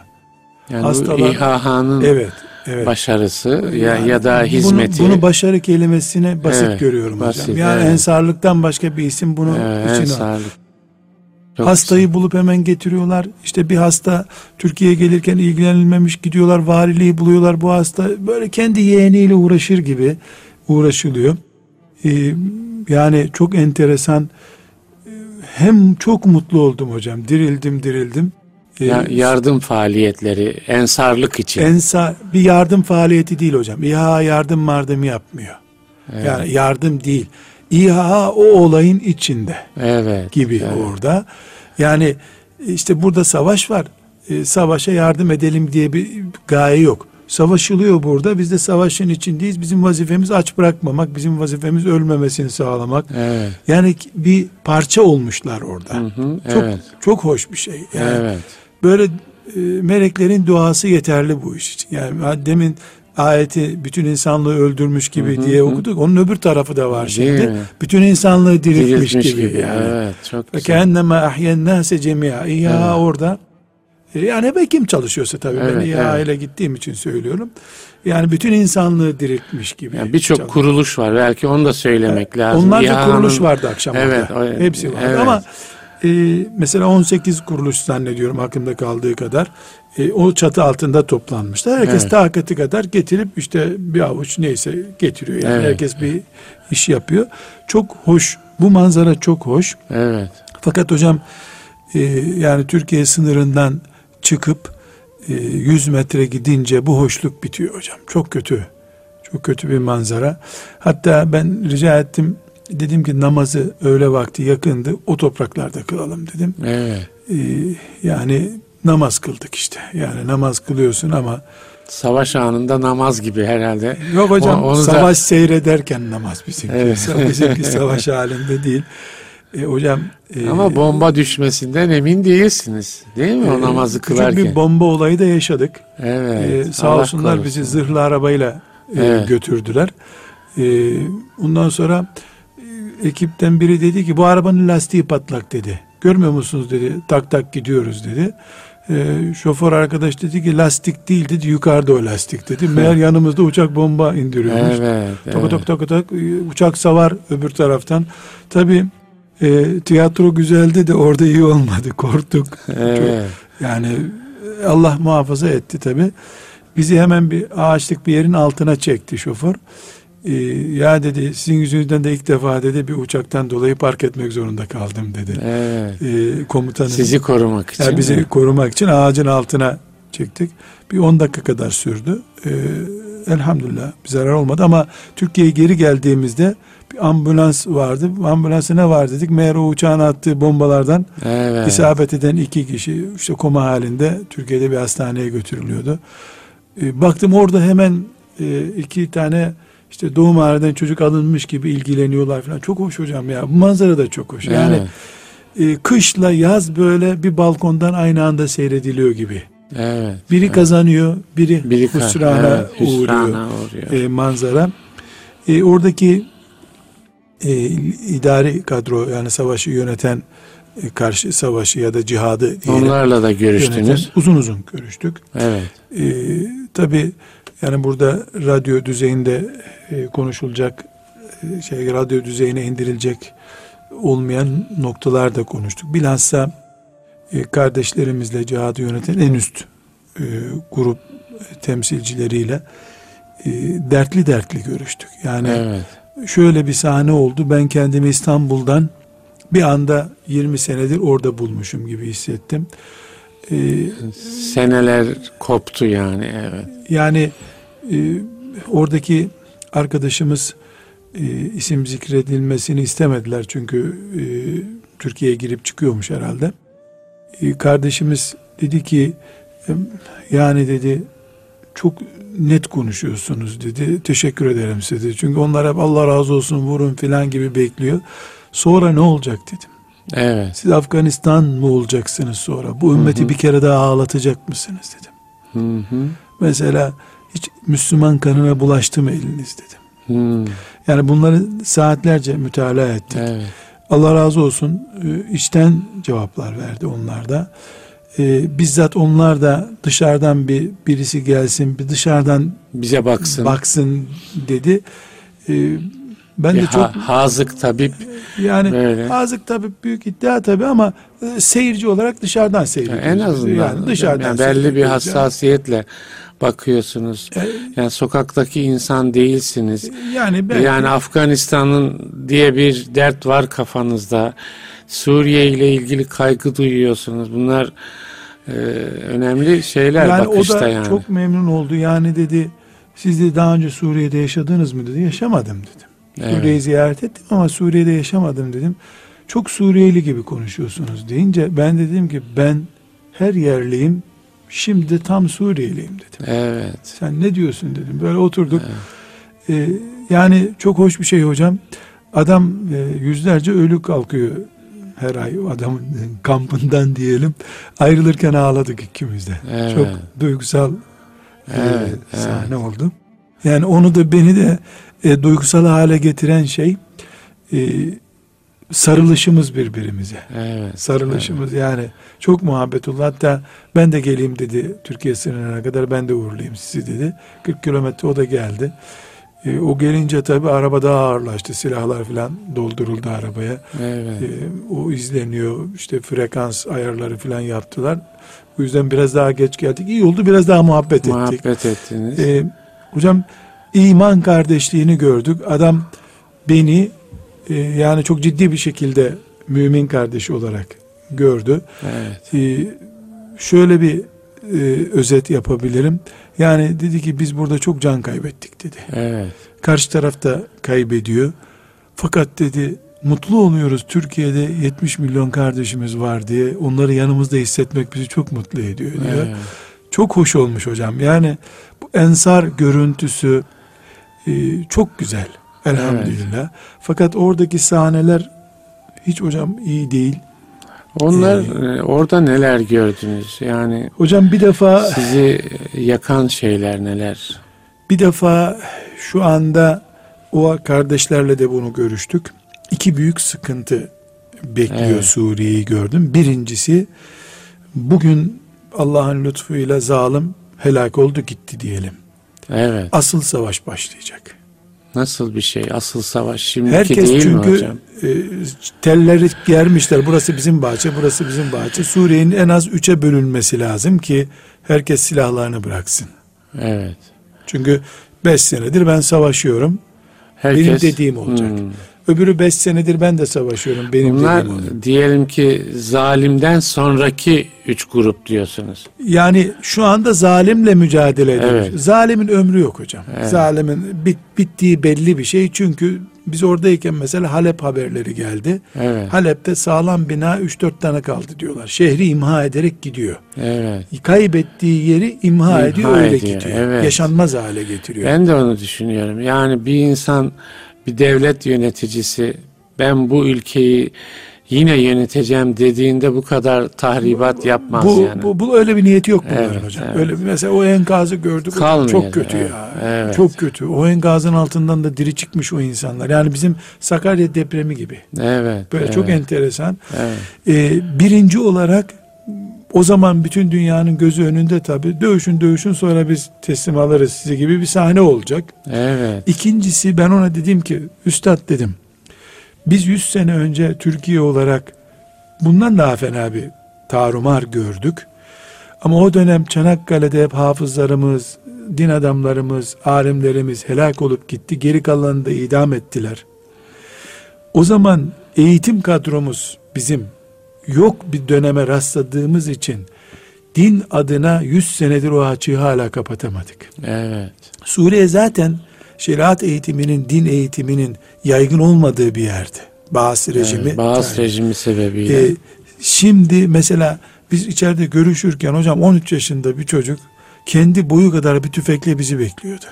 yani İHA'nın Evet, evet. başarısı ya, Yani ya da bunu- hizmeti. Bunu, başarı kelimesine basit Evet, görüyorum basit, hocam. Yani evet. ensarlıktan başka bir isim bunu Evet, içine al. Hastayı bulup hemen getiriyorlar. İşte bir hasta Türkiye'ye gelirken ilgilenilmemiş gidiyorlar. Valiliği buluyorlar. Bu hasta böyle kendi yeğeniyle uğraşır gibi uğraşılıyor. Ee, yani çok enteresan. Ee, Hem çok mutlu oldum hocam. Dirildim dirildim. Ee, Ya- yardım faaliyetleri, ensarlık için. Ensa bir yardım faaliyeti değil hocam. İHA yardım mardımı yapmıyor. evet. Yani yardım değil. İHA o olayın içinde evet. gibi evet. orada. Yani işte burada savaş var. E, savaşa yardım edelim diye bir gaye yok. Savaşılıyor burada. Biz de savaşın içindeyiz. Bizim vazifemiz aç bırakmamak. Bizim vazifemiz ölmemesini sağlamak. Evet. Yani bir parça olmuşlar orada. Hı hı, Çok evet. çok hoş bir şey. Yani evet. Böyle e, meleklerin duası yeterli bu iş için. Yani demin ayeti bütün insanlığı öldürmüş gibi Hı hı, diye hı. okuduk. Onun öbür tarafı da var Değil şimdi. mi? Bütün insanlığı diriltmiş, Diriltmiş gibi, yani. Evet. Çok güzel. kendime ahyen nase cemia. Ya Evet. orada e, yani be kim çalışıyorsa tabii ben Evet, İHA evet. ile gittiğim için söylüyorum. Yani bütün insanlığı diriltmiş gibi. Yani Birçok kuruluş var. Belki onu da söylemek lazım. Onlarca İHA'nın- kuruluş vardı akşam Evet, o- Hepsi vardı evet. ama e, mesela 18 kuruluş zannediyorum aklımda kaldığı kadar e, o çatı altında toplanmışlar. Herkes Evet. takati kadar getirip işte bir avuç neyse getiriyor. Yani Evet. herkes bir iş yapıyor. Çok hoş. Bu manzara çok hoş. Evet. Fakat hocam e, yani Türkiye sınırından çıkıp e, 100 metre gidince bu hoşluk bitiyor hocam. Çok kötü. Çok kötü bir manzara. Hatta ben rica ettim. Dedim ki namazı öğle vakti yakındı. O topraklarda kılalım dedim. Evet. E, yani namaz kıldık işte. Yani namaz kılıyorsun ama Savaş anında namaz gibi herhalde. yok hocam O- onu da- savaş seyrederken namaz bizimki. Evet. [LAUGHS] Bizimki savaş halinde değil. E, hocam e, Ama bomba düşmesinden emin değilsiniz. Değil mi o e, namazı küçük kılarken? bir bomba olayı da yaşadık. Evet. Ee, sağ Allah olsunlar korusun. bizi zırhlı arabayla e, Evet. götürdüler. Ee, ondan sonra e, ekipten biri dedi ki bu arabanın lastiği patlak dedi. Görmüyor musunuz dedi. Tak tak gidiyoruz dedi. Ee, şoför arkadaş dedi ki lastik değil dedi. Yukarıda o lastik dedi. [LAUGHS] Meğer yanımızda uçak bomba indiriyormuş. Evet. Evet. tak tak tak e, uçak savar öbür taraftan. Tabi tiyatro güzeldi de orada iyi olmadı. [LAUGHS] Korktuk. Evet. Yani e, Allah muhafaza etti tabi. Bizi hemen bir ağaçlık bir yerin altına çekti şoför. Ee, ya dedi sizin yüzünüzden de ilk defa dedi bir uçaktan dolayı park etmek zorunda kaldım dedi. Evet. Ee, komutanım. Sizi korumak için. Yani bizi korumak için ağacın altına çektik. Bir 10 dakika kadar sürdü. Ee, elhamdülillah bir zarar olmadı ama Türkiye'ye geri geldiğimizde bir ambulans vardı. Ambulansa ne var dedik. Meğer o uçağın attığı bombalardan Evet. İsabet eden iki kişi işte koma halinde Türkiye'de bir hastaneye götürülüyordu. E, baktım orada hemen e, iki tane işte doğum halinden çocuk alınmış gibi ilgileniyorlar falan. Çok hoş hocam ya. Bu manzara da çok hoş. Yani Evet. e, kışla yaz böyle bir balkondan aynı anda seyrediliyor gibi. Evet. Biri kazanıyor, biri, Biri hüsrana evet, uğruyor hüsrana uğruyor. e, manzara. E, oradaki e, idari kadro yani savaşı yöneten e, karşı savaşı ya da cihadı diyelim, Onlarla da görüştünüz. yöneten uzun uzun görüştük. Evet. E, Tabi yani burada radyo düzeyinde e, konuşulacak e, şey radyo düzeyine indirilecek olmayan noktalar da konuştuk. Bilhassa e, kardeşlerimizle cihadı yöneten en üst e, grup temsilcileriyle e, dertli dertli görüştük. Yani Evet. şöyle bir sahne oldu. Ben kendimi İstanbul'dan bir anda 20 senedir orada bulmuşum gibi hissettim. Ee, Seneler koptu yani evet. Yani e, oradaki arkadaşımız e, isim zikredilmesini istemediler çünkü e, Türkiye'ye girip çıkıyormuş herhalde. E, kardeşimiz dedi ki e, yani dedi çok net konuşuyorsunuz dedi. Teşekkür ederim size. Çünkü onlar hep Allah razı olsun vurun filan gibi bekliyor. Sonra ne olacak dedim. Evet. Siz Afganistan mı olacaksınız sonra? Bu ümmeti hı hı. bir kere daha ağlatacak mısınız dedim. Hı hı. Mesela hiç Müslüman kanına bulaştı mı eliniz dedim. Hı. Yani bunları saatlerce mütalaa ettik. Evet. Allah razı olsun e, içten cevaplar verdi onlar da. Ee, bizzat onlar da dışarıdan bir birisi gelsin, bir dışarıdan bize baksın, baksın dedi. Ee, ben bir de çok hazık tabip yani böyle. hazık tabip büyük iddia tabi ama e, seyirci olarak dışarıdan seyrediyoruz. Yani en azından yani dışarıdan yani belli bir hassasiyetle bakıyorsunuz. E, yani sokaktaki insan değilsiniz. Yani belki, yani Afganistan'ın diye bir dert var kafanızda. Suriye ile ilgili kaygı duyuyorsunuz. Bunlar e, önemli şeyler yani bakışta o da yani. çok memnun oldu. Yani dedi siz de daha önce Suriye'de yaşadınız mı dedi. Yaşamadım dedim. Evet. Suriye'yi ziyaret ettim ama Suriye'de yaşamadım dedim. Çok Suriyeli gibi konuşuyorsunuz deyince ben dedim ki ben her yerliyim şimdi tam Suriyeliyim dedim. Evet. Sen ne diyorsun dedim. Böyle oturduk. Evet. Ee, yani çok hoş bir şey hocam. Adam e, yüzlerce ölü kalkıyor her ay adamın [LAUGHS] kampından diyelim. Ayrılırken ağladık ikimiz de. Evet. Çok duygusal evet, e, sahne evet. oldu. Yani onu da beni de e, duygusal hale getiren şey e, sarılışımız birbirimize. Evet, sarılışımız evet. yani çok muhabbetullah. Hatta ben de geleyim dedi Türkiye sınırına kadar ben de uğurlayayım sizi dedi. 40 kilometre o da geldi. E, o gelince tabi araba daha ağırlaştı. Silahlar falan dolduruldu arabaya. Evet. E, o izleniyor. işte frekans ayarları falan yaptılar. O yüzden biraz daha geç geldik. İyi oldu biraz daha muhabbet, muhabbet ettik. Muhabbet ettiniz. E, hocam iman kardeşliğini gördük. Adam beni e, yani çok ciddi bir şekilde mümin kardeşi olarak gördü. Evet. E, şöyle bir e, özet yapabilirim. Yani dedi ki biz burada çok can kaybettik dedi. Evet. Karşı tarafta kaybediyor. Fakat dedi mutlu oluyoruz Türkiye'de 70 milyon kardeşimiz var diye onları yanımızda hissetmek bizi çok mutlu ediyor diyor. Evet. Çok hoş olmuş hocam. Yani bu ensar görüntüsü e, çok güzel. Elhamdülillah. Evet. Fakat oradaki sahneler hiç hocam iyi değil. Onlar ee, orada neler gördünüz? Yani hocam bir defa sizi yakan şeyler neler? Bir defa şu anda o kardeşlerle de bunu görüştük. İki büyük sıkıntı bekliyor evet. Suriye'yi gördüm. Birincisi bugün Allah'ın lütfuyla zalim helak oldu gitti diyelim. Evet. Asıl savaş başlayacak. Nasıl bir şey? Asıl savaş şimdiki Herkes değil çünkü, mi hocam? E, telleri germişler. Burası bizim bahçe, burası bizim bahçe. Suriye'nin en az üçe bölünmesi lazım ki herkes silahlarını bıraksın. Evet. Çünkü beş senedir ben savaşıyorum. Herkes, Benim dediğim olacak. Hmm. Öbürü beş senedir ben de savaşıyorum. Benim Bunlar diyelim ki zalimden sonraki üç grup diyorsunuz. Yani şu anda zalimle mücadele ediyoruz. Evet. Zalimin ömrü yok hocam. Evet. Zalimin bit, bittiği belli bir şey. Çünkü biz oradayken mesela Halep haberleri geldi. Evet. Halep'te sağlam bina 3-4 tane kaldı diyorlar. Şehri imha ederek gidiyor. Evet. Kaybettiği yeri imha, imha ediyor öyle ediyor. gidiyor. Evet. Yaşanmaz hale getiriyor. Ben de onu düşünüyorum. Yani bir insan bir devlet yöneticisi ben bu ülkeyi yine yöneteceğim dediğinde bu kadar tahribat yapmaz bu, yani. Bu, bu öyle bir niyeti yok bunların evet, hocam. Evet. Öyle mesela o enkazı gördük. Kalmıyor, çok kötü evet, ya. Evet. Çok kötü. O enkazın altından da diri çıkmış o insanlar. Yani bizim Sakarya depremi gibi. Evet. Böyle evet. çok enteresan. Evet. Ee, birinci olarak o zaman bütün dünyanın gözü önünde tabi dövüşün dövüşün sonra biz teslim alırız size gibi bir sahne olacak. Evet. İkincisi ben ona dedim ki üstad dedim biz 100 sene önce Türkiye olarak bundan daha fena bir tarumar gördük. Ama o dönem Çanakkale'de hep hafızlarımız, din adamlarımız, alimlerimiz helak olup gitti. Geri kalanını da idam ettiler. O zaman eğitim kadromuz bizim yok bir döneme rastladığımız için din adına 100 senedir o açığı hala kapatamadık. Evet. Suriye zaten şeriat eğitiminin, din eğitiminin yaygın olmadığı bir yerdi. Bağız rejimi. Evet, Bağız Yani, rejimi sebebiyle. e, şimdi mesela biz içeride görüşürken hocam 13 yaşında bir çocuk kendi boyu kadar bir tüfekle bizi bekliyordu.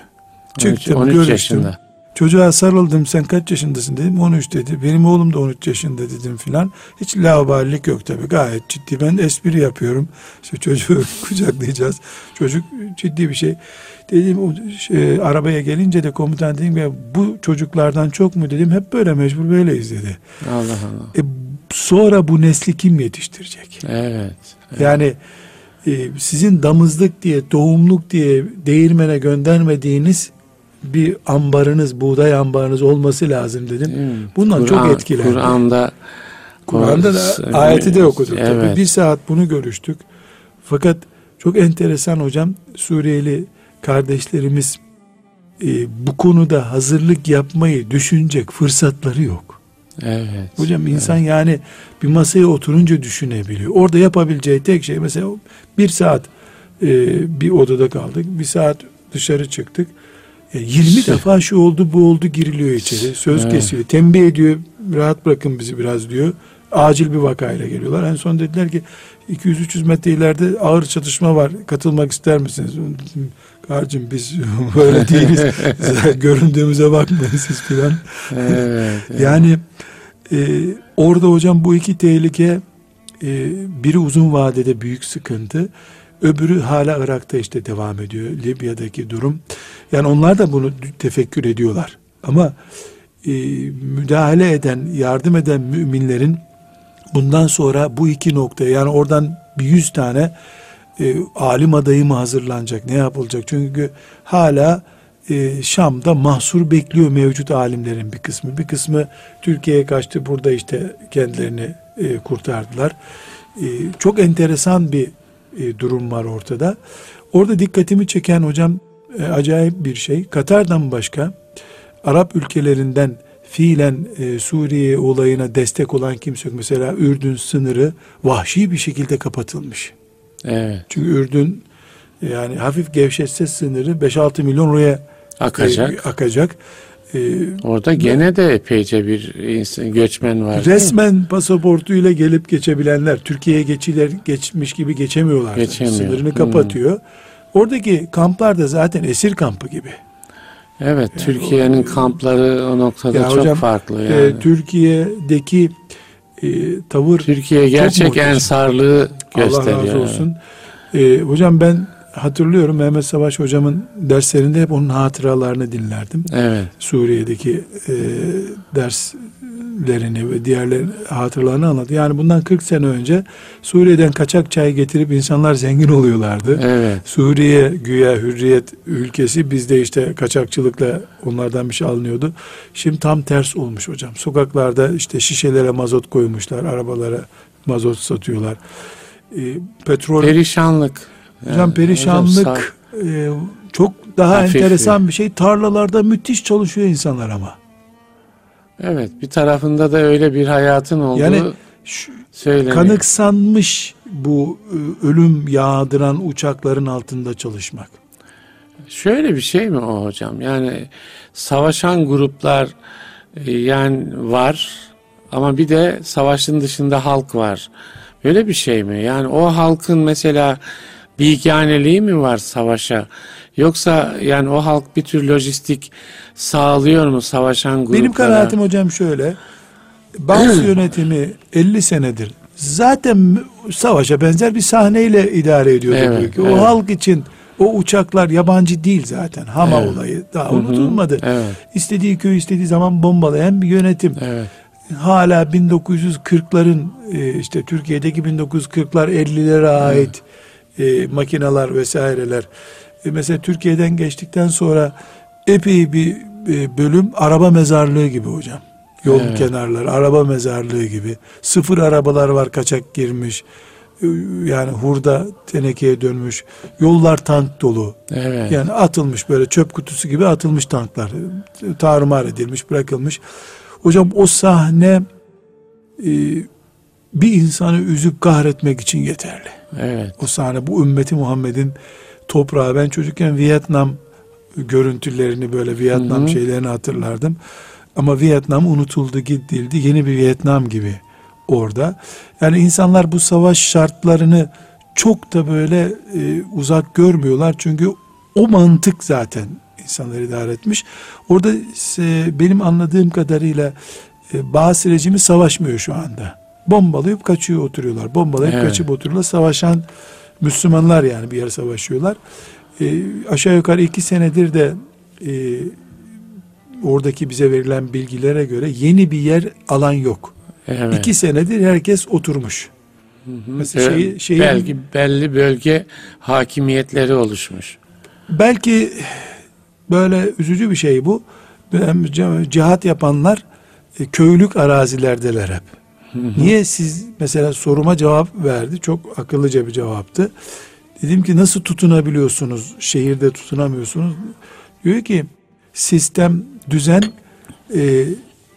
13, Çıktım 13 görüştüm. yaşında. Çocuğa sarıldım sen kaç yaşındasın dedim 13 dedi. Benim oğlum da 13 yaşında dedim filan. Hiç laubalilik yok tabii gayet ciddi. Ben espri yapıyorum. İşte çocuğu [LAUGHS] kucaklayacağız. Çocuk ciddi bir şey. Dedim o şey, arabaya gelince de komutan dedim ya bu çocuklardan çok mu dedim. Hep böyle mecbur böyleyiz dedi. Allah Allah. E, sonra bu nesli kim yetiştirecek? Evet. Yani e, sizin damızlık diye, doğumluk diye değirmene göndermediğiniz bir ambarınız, buğday ambarınız olması lazım dedim. Mi? Bundan çok Kur'an- etkilendi. Kur'an'da Kur'an'da da ayeti de okuduk. Evet. Tabii bir saat bunu görüştük. Fakat çok enteresan hocam Suriyeli kardeşlerimiz e, bu konuda hazırlık yapmayı düşünecek fırsatları yok. Evet. Hocam insan yani bir masaya oturunca düşünebiliyor. Orada yapabileceği tek şey mesela bir saat e, bir odada kaldık. Bir saat dışarı çıktık. E, 20 defa şu oldu bu oldu giriliyor içeri. Söz Evet. kesiyor. Tembih ediyor. Rahat bırakın bizi biraz diyor. Acil bir vakayla geliyorlar. En son dediler ki 200-300 metre ileride ağır çatışma var. Katılmak ister misiniz? Kardeşim biz [LAUGHS] böyle değiliz. [LAUGHS] Göründüğümüze bakmayın siz filan. Evet. evet. Yani e, orada hocam bu iki tehlike e, biri uzun vadede büyük sıkıntı. Öbürü hala Irak'ta işte devam ediyor. Libya'daki durum. Yani onlar da bunu tefekkür ediyorlar. Ama e, müdahale eden, yardım eden müminlerin bundan sonra bu iki noktaya yani oradan bir yüz tane e, alim adayı mı hazırlanacak, ne yapılacak? Çünkü hala e, Şam'da mahsur bekliyor mevcut alimlerin bir kısmı. Bir kısmı Türkiye'ye kaçtı, burada işte kendilerini e, kurtardılar. E, çok enteresan bir e, durum var ortada. Orada dikkatimi çeken hocam e, acayip bir şey. Katar'dan başka Arap ülkelerinden fiilen e, Suriye olayına destek olan kimse yok. Mesela Ürdün sınırı vahşi bir şekilde kapatılmış. evet. Çünkü Ürdün yani hafif gevşetse sınırı 5-6 milyon oraya Akacak. e, akacak. E, Orada gene de epeyce bir insan, göçmen var. resmen pasaportuyla gelip geçebilenler Türkiye'ye geçiler geçmiş gibi geçemiyorlar. Geçemiyor. Sınırını Hmm. kapatıyor. Oradaki kamplar da zaten esir kampı gibi. Evet, Türkiye'nin kampları o noktada Ya çok hocam, farklı E, yani. Türkiye'deki e, tavır Türkiye gerçek ensarlığı gösteriyor. Allah razı olsun. Ee, hocam ben hatırlıyorum Mehmet Savaş hocamın derslerinde hep onun hatıralarını dinlerdim. Evet. Suriye'deki e, derslerini ve diğerler hatıralarını anlattı. Yani bundan 40 sene önce Suriye'den kaçak çay getirip insanlar zengin oluyorlardı. Evet. Suriye güya hürriyet ülkesi bizde işte kaçakçılıkla onlardan bir şey alınıyordu. Şimdi tam ters olmuş hocam. Sokaklarda işte şişelere mazot koymuşlar, arabalara mazot satıyorlar. Ee, petrol Perişanlık. Hocam perişanlık e, çok daha Hafif enteresan bir şey. Tarlalarda müthiş çalışıyor insanlar ama. Evet, bir tarafında da öyle bir hayatın olduğu Yani şu, söyleniyor. kanıksanmış bu e, ölüm yağdıran uçakların altında çalışmak. Şöyle bir şey mi o hocam? Yani savaşan gruplar e, yani var ama bir de savaşın dışında halk var. Böyle bir şey mi? Yani o halkın mesela bilgihaneliği mi var savaşa? Yoksa yani o halk bir tür lojistik sağlıyor mu savaşan gruplara? Benim kanaatim hocam şöyle. Bağız [CLEARS THROAT] yönetimi 50 senedir zaten savaşa benzer bir sahneyle idare ediyordu Evet, ülke. O evet. halk için o uçaklar yabancı değil zaten. Hama Evet. olayı daha Hı hı, unutulmadı. Evet, İstediği köy istediği zaman bombalayan bir yönetim. evet. Hala 1940'ların e, işte Türkiye'deki 1940'lar 50'lere ait e, makineler vesaireler. E, mesela Türkiye'den geçtikten sonra epey bir e, bölüm araba mezarlığı gibi hocam. Yol Evet. kenarları araba mezarlığı gibi. Sıfır arabalar var kaçak girmiş. E, Yani hurda tenekeye dönmüş. Yollar tank dolu. Evet. Yani atılmış böyle çöp kutusu gibi atılmış tanklar. Tarumar edilmiş, bırakılmış. Hocam o sahne e, bir insanı üzüp kahretmek için yeterli. Evet. O sahne bu ümmeti Muhammed'in toprağı. Ben çocukken Vietnam görüntülerini böyle Vietnam Hı hı. şeylerini hatırlardım. Ama Vietnam unutuldu gidildi. Yeni bir Vietnam gibi orada. Yani insanlar bu savaş şartlarını çok da böyle e, uzak görmüyorlar. Çünkü o mantık zaten insanları idare etmiş. Orada e, benim anladığım kadarıyla e, Bağız rejimi savaşmıyor şu anda. Bombalayıp kaçıyor oturuyorlar. Bombalayıp Evet. kaçıp oturuyorlar. Savaşan Müslümanlar yani bir yer savaşıyorlar. E, aşağı yukarı iki senedir de e, oradaki bize verilen bilgilere göre yeni bir yer alan yok. Evet. İki senedir herkes oturmuş. Mesela şeyi, şeyi belki belli bölge hakimiyetleri oluşmuş. belki böyle üzücü bir şey bu. Cihat yapanlar e, köylük arazilerdeler hep. Niye siz mesela soruma cevap verdi. Çok akıllıca bir cevaptı. Dedim ki nasıl tutunabiliyorsunuz? Şehirde tutunamıyorsunuz. Diyor ki sistem, düzen e,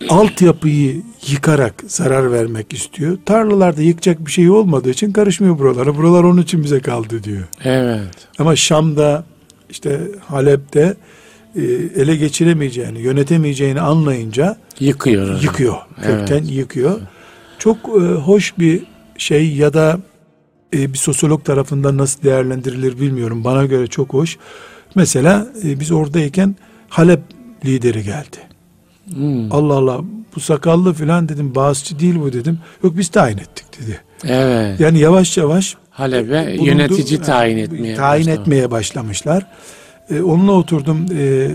altyapıyı yıkarak zarar vermek istiyor. Tarlalarda yıkacak bir şey olmadığı için karışmıyor buralara. Buralar onun için bize kaldı diyor. Evet. Ama Şam'da işte Halep'te e, ele geçiremeyeceğini, yönetemeyeceğini anlayınca Yıkıyor. yıkıyor. Kökten Evet. yıkıyor. Çok e, hoş bir şey ya da e, bir sosyolog tarafından nasıl değerlendirilir bilmiyorum. Bana göre çok hoş. Mesela e, biz oradayken Halep lideri geldi. Hmm. Allah Allah bu sakallı filan dedim bağızçı değil bu dedim. Yok biz tayin ettik dedi. Evet. Yani yavaş yavaş Halep'e bulundu- yönetici tayin yani etmeye tayin başladı. etmeye başlamışlar. E, onunla oturdum. E,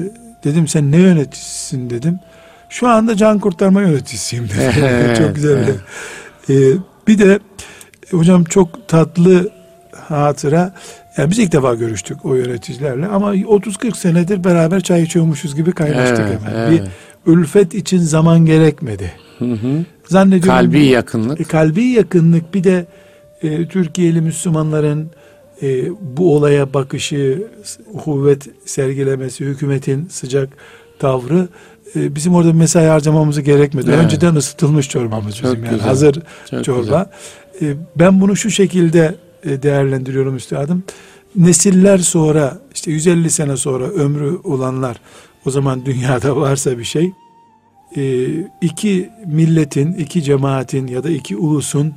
dedim sen ne yöneticisin dedim. Şu anda can kurtarma yöneticisiyim dedi. [LAUGHS] çok güzel. Bir- E, bir de hocam çok tatlı hatıra. Yani biz ilk defa görüştük o yöneticilerle ama 30-40 senedir beraber çay içiyormuşuz gibi kaynaştık Evet, hemen. evet. Bir ülfet için zaman gerekmedi. Hı hı. Zannediyorum Kalbi bu- yakınlık. e, kalbi yakınlık bir de e, Türkiye'li Müslümanların e, bu olaya bakışı, kuvvet sergilemesi, hükümetin sıcak tavrı e, bizim orada mesai harcamamızı gerekmedi. Evet. Önceden ısıtılmış çorbamız Çok bizim yani güzel. hazır Çok çorba. E, ben bunu şu şekilde e, değerlendiriyorum üstadım. Nesiller sonra işte 150 sene sonra ömrü olanlar o zaman [LAUGHS] dünyada varsa bir şey e, iki milletin, iki cemaatin ya da iki ulusun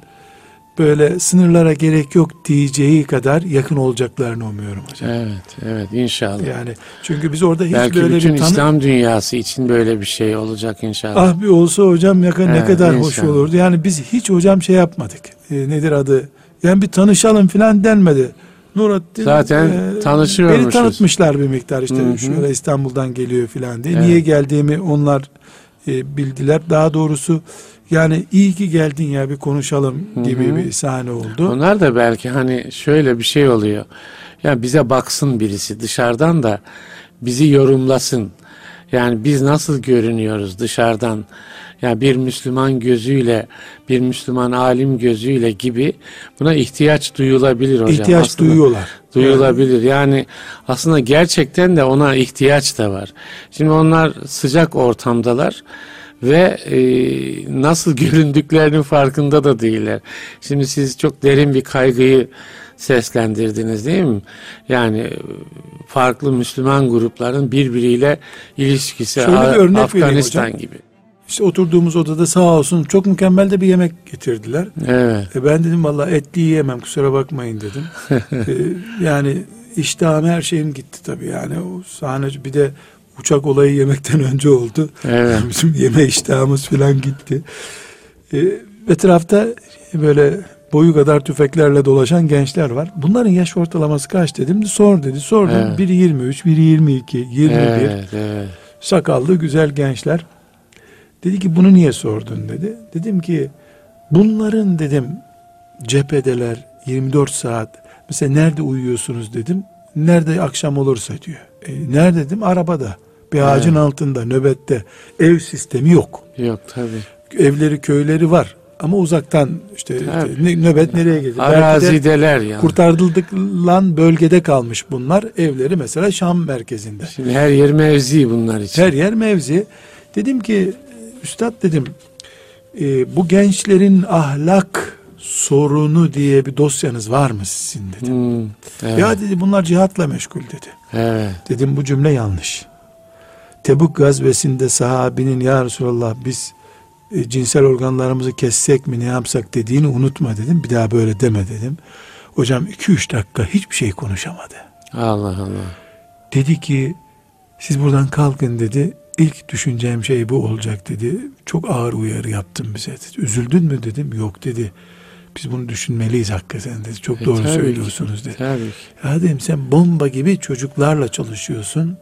böyle sınırlara gerek yok diyeceği kadar yakın olacaklarını umuyorum hocam. Evet, evet inşallah. Yani çünkü biz orada hiç Belki böyle bütün bir tanı İslam dünyası için böyle bir şey olacak inşallah. ah bir olsa hocam ne, kadar- ne Evet, kadar hoş inşallah. olurdu. Yani biz hiç hocam şey yapmadık. E, nedir adı? Yani bir tanışalım filan denmedi. Nurattin Zaten e, tanışıyormuşuz. Beni tanıtmışlar bir miktar işte Hı hı. şöyle İstanbul'dan geliyor filan diye. Evet. Niye geldiğimi onlar e, bildiler. Daha doğrusu yani iyi ki geldin ya bir konuşalım gibi hı. bir sahne oldu. Onlar da belki hani şöyle bir şey oluyor. Ya bize baksın birisi dışarıdan da bizi yorumlasın. Yani biz nasıl görünüyoruz dışarıdan? Ya bir Müslüman gözüyle, bir Müslüman alim gözüyle gibi buna ihtiyaç duyulabilir hocam. İhtiyaç Aslında duyuyorlar. Duyulabilir. Yani aslında gerçekten de ona ihtiyaç da var. Şimdi onlar sıcak ortamdalar ve e, nasıl göründüklerinin farkında da değiller. Şimdi siz çok derin bir kaygıyı seslendirdiniz değil mi? Yani farklı Müslüman grupların birbiriyle ilişkisi Şöyle bir örnek Afganistan hocam. gibi. İşte oturduğumuz odada sağ olsun çok mükemmel de bir yemek getirdiler. Evet. E ben dedim valla etli yiyemem kusura bakmayın dedim. [LAUGHS] E, yani iştahım her şeyim gitti tabii yani o sahne bir de uçak olayı yemekten önce oldu. Evet. [LAUGHS] Bizim yeme iştahımız falan gitti. E, etrafta böyle boyu kadar tüfeklerle dolaşan gençler var. Bunların yaş ortalaması kaç dedim. Sor dedi. Sordum. Evet. Biri 23, biri 22, 21. Evet, evet. Sakallı güzel gençler. Dedi ki bunu niye sordun dedi. Dedim ki bunların dedim cephedeler 24 saat. Mesela nerede uyuyorsunuz dedim. Nerede akşam olursa diyor. E, nerede dedim arabada. Bir ağacın Evet. altında nöbette. Ev sistemi yok. Yok tabii. Evleri köyleri var. Ama uzaktan işte, işte nöbet nereye de Arazideler yani. kurtarılan bölgede kalmış bunlar. Evleri mesela Şam merkezinde. Şimdi her yer mevzi bunlar için. Her yer mevzi. Dedim ki üstad dedim e, bu gençlerin ahlak sorunu diye bir dosyanız var mı sizin dedi. Hmm, evet. Ya dedi bunlar cihatla meşgul dedi. evet. Dedim bu cümle yanlış. Tebuk gazvesinde sahabinin ya Resulallah biz e, cinsel organlarımızı kessek mi ne yapsak dediğini unutma dedim. Bir daha böyle deme dedim. Hocam 2-3 dakika hiçbir şey konuşamadı. Allah Allah. Dedi ki siz buradan kalkın dedi. İlk düşüneceğim şey bu olacak dedi. Çok ağır uyarı yaptın bize dedi. Üzüldün mü dedim. Yok dedi. Biz bunu düşünmeliyiz hakikaten dedi. Çok E, doğru tabii ki, söylüyorsunuz dedi. Tabii ki. Ya dedim sen bomba gibi çocuklarla çalışıyorsun.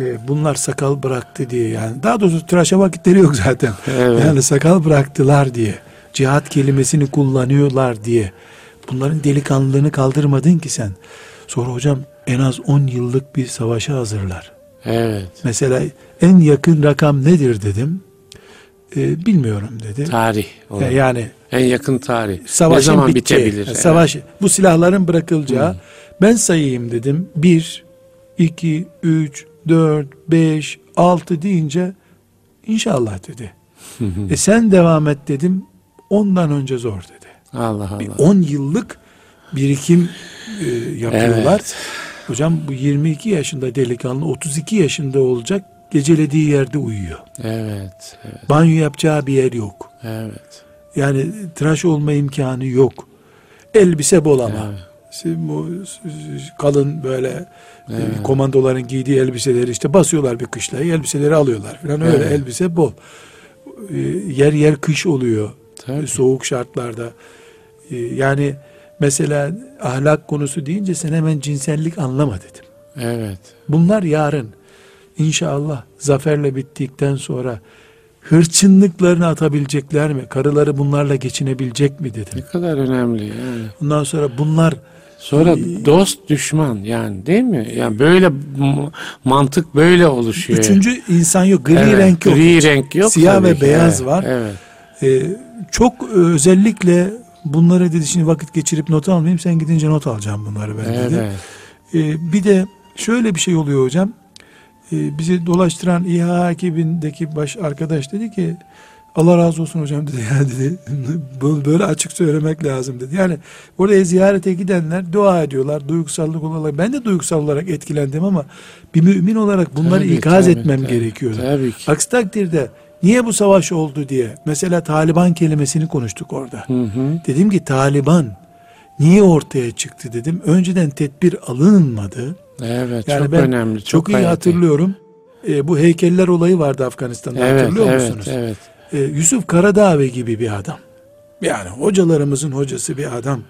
Ee, bunlar sakal bıraktı diye yani. Daha doğrusu tıraşa vakitleri yok zaten. Evet. Yani sakal bıraktılar diye. Cihat kelimesini kullanıyorlar diye. Bunların delikanlılığını kaldırmadın ki sen. Sonra hocam en az 10 yıllık bir savaşa hazırlar. Evet. Mesela en yakın rakam nedir dedim. Ee, bilmiyorum dedi. Tarih. olarak. Yani en yakın tarih. savaşın ne zaman biteceği, bitebilir? yani savaş bu silahların bırakılacağı. Hı. Ben sayayım dedim. 1 2 3 4 5 6 deyince inşallah dedi. [LAUGHS] E sen devam et dedim. Ondan önce zor dedi. Allah Allah. Bir 10 yıllık birikim e, yapıyorlar. Evet. Hocam bu 22 yaşında delikanlı 32 yaşında olacak gecelediği yerde uyuyor. Evet. Evet. Banyo yapacağı bir yer yok. Evet. Yani tıraş olma imkanı yok. Elbise bol ama. Evet. Bu kalın böyle Evet. komandoların giydiği elbiseleri işte basıyorlar bir kışlayı elbiseleri alıyorlar falan öyle Evet. elbise bol. E, Yer yer kış oluyor Tabii. soğuk şartlarda. E, Yani mesela ahlak konusu deyince sen hemen cinsellik anlama dedim. Evet. Bunlar yarın inşallah zaferle bittikten sonra hırçınlıklarını atabilecekler mi? Karıları bunlarla geçinebilecek mi Ne dedim. kadar önemli yani. Bundan sonra bunlar Sonra dost düşman yani değil mi? Yani böyle mantık böyle oluşuyor. üçüncü insan yok, gri Evet, renk yok. Gri renk yok. Siyah ve ki. beyaz Evet, var. Evet. Ee, çok özellikle bunları dedi şimdi vakit geçirip not almayayım sen gidince not alacağım bunları ben dedi. Evet. Ee, bir de şöyle bir şey oluyor hocam. Ee, bizi dolaştıran İHA ekibindeki baş arkadaş dedi ki Allah razı olsun hocam dedi [LAUGHS] ya dedi. Böyle açık söylemek lazım dedi. Yani oraya ziyarete gidenler dua ediyorlar. Duygusallık olarak. Ben de duygusal olarak etkilendim ama bir mümin olarak bunları Tabii, ikaz tabii, etmem tabii. gerekiyordu. Tabii ki. Aksi takdirde niye bu savaş oldu diye. Mesela Taliban kelimesini konuştuk orada. Hı hı. Dedim ki Taliban niye ortaya çıktı dedim. Önceden tedbir alınmadı. Evet. Yani çok ben önemli. Çok, Çok, iyi hayati. hatırlıyorum. Ee, bu heykeller olayı vardı Afganistan'da Evet, hatırlıyor evet, musunuz? evet. Ee, Yusuf Karadağ gibi bir adam. Yani hocalarımızın hocası bir adam.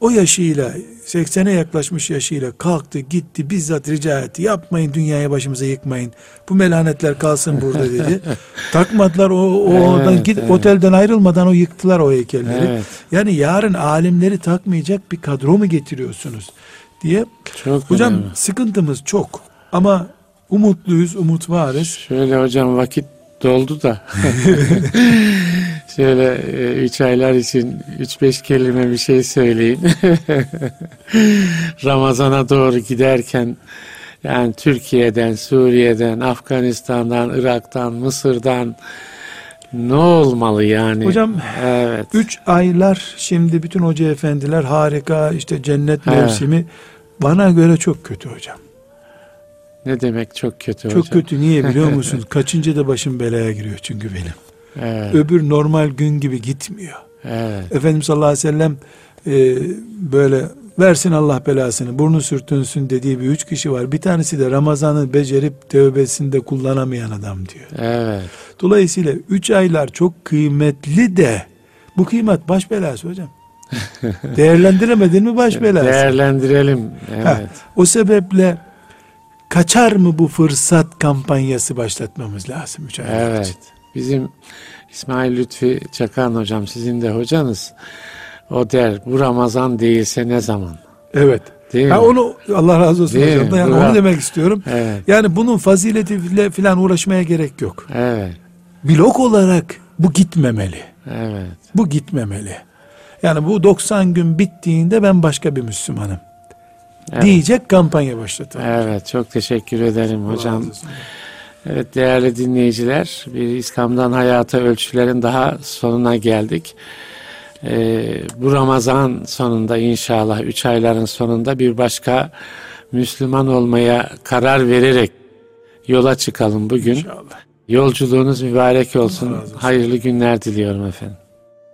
O yaşıyla 80'e yaklaşmış yaşıyla kalktı gitti bizzat rica etti. Yapmayın dünyaya başımıza yıkmayın. Bu melanetler kalsın burada dedi. [LAUGHS] Takmadılar o, o Evet, oradan git evet. otelden ayrılmadan o yıktılar o heykelleri. Evet. Yani yarın alimleri takmayacak bir kadro mu getiriyorsunuz diye. Çok Hocam önemli. sıkıntımız çok ama umutluyuz, umut varız. Şöyle hocam vakit doldu da. [LAUGHS] Şöyle e, üç aylar için üç beş kelime bir şey söyleyeyim. [LAUGHS] Ramazana doğru giderken yani Türkiye'den, Suriye'den, Afganistan'dan, Irak'tan, Mısır'dan ne olmalı yani? Hocam evet. Üç aylar şimdi bütün hoca efendiler harika işte cennet He. mevsimi bana göre çok kötü hocam. Ne demek çok kötü Çok hocam? kötü niye biliyor [LAUGHS] musunuz? Kaçıncı da başım belaya giriyor çünkü benim. Evet. Öbür normal gün gibi gitmiyor. evet. Efendimiz sallallahu aleyhi ve sellem e, böyle versin Allah belasını burnu sürtünsün dediği bir üç kişi var. Bir tanesi de Ramazan'ı becerip tövbesinde kullanamayan adam diyor. Evet. Dolayısıyla üç aylar çok kıymetli de bu kıymet baş belası hocam. [LAUGHS] Değerlendiremedin mi baş belası. Değerlendirelim. Ha, Evet. o sebeple kaçar mı bu fırsat kampanyası başlatmamız lazım aylar Evet. için. Bizim İsmail Lütfi Çakan hocam sizin de hocanız. O der bu Ramazan değilse ne zaman? Evet. Değil mi? Ha onu Allah razı olsun Değil hocam. mi? Yani onu demek istiyorum. Evet. Yani bunun faziletiyle falan uğraşmaya gerek yok. Evet. Blok olarak bu gitmemeli. Evet. Bu gitmemeli. Yani bu 90 gün bittiğinde ben başka bir Müslümanım. Evet. Diyecek kampanya başlatalım. Evet. Çok teşekkür ederim hocam. Evet değerli dinleyiciler, bir İslam'dan Hayata Ölçülerin daha sonuna geldik. Ee, bu Ramazan sonunda inşallah üç ayların sonunda bir başka Müslüman olmaya karar vererek yola çıkalım bugün. İnşallah. Yolculuğunuz mübarek olsun. Hayırlı günler diliyorum efendim.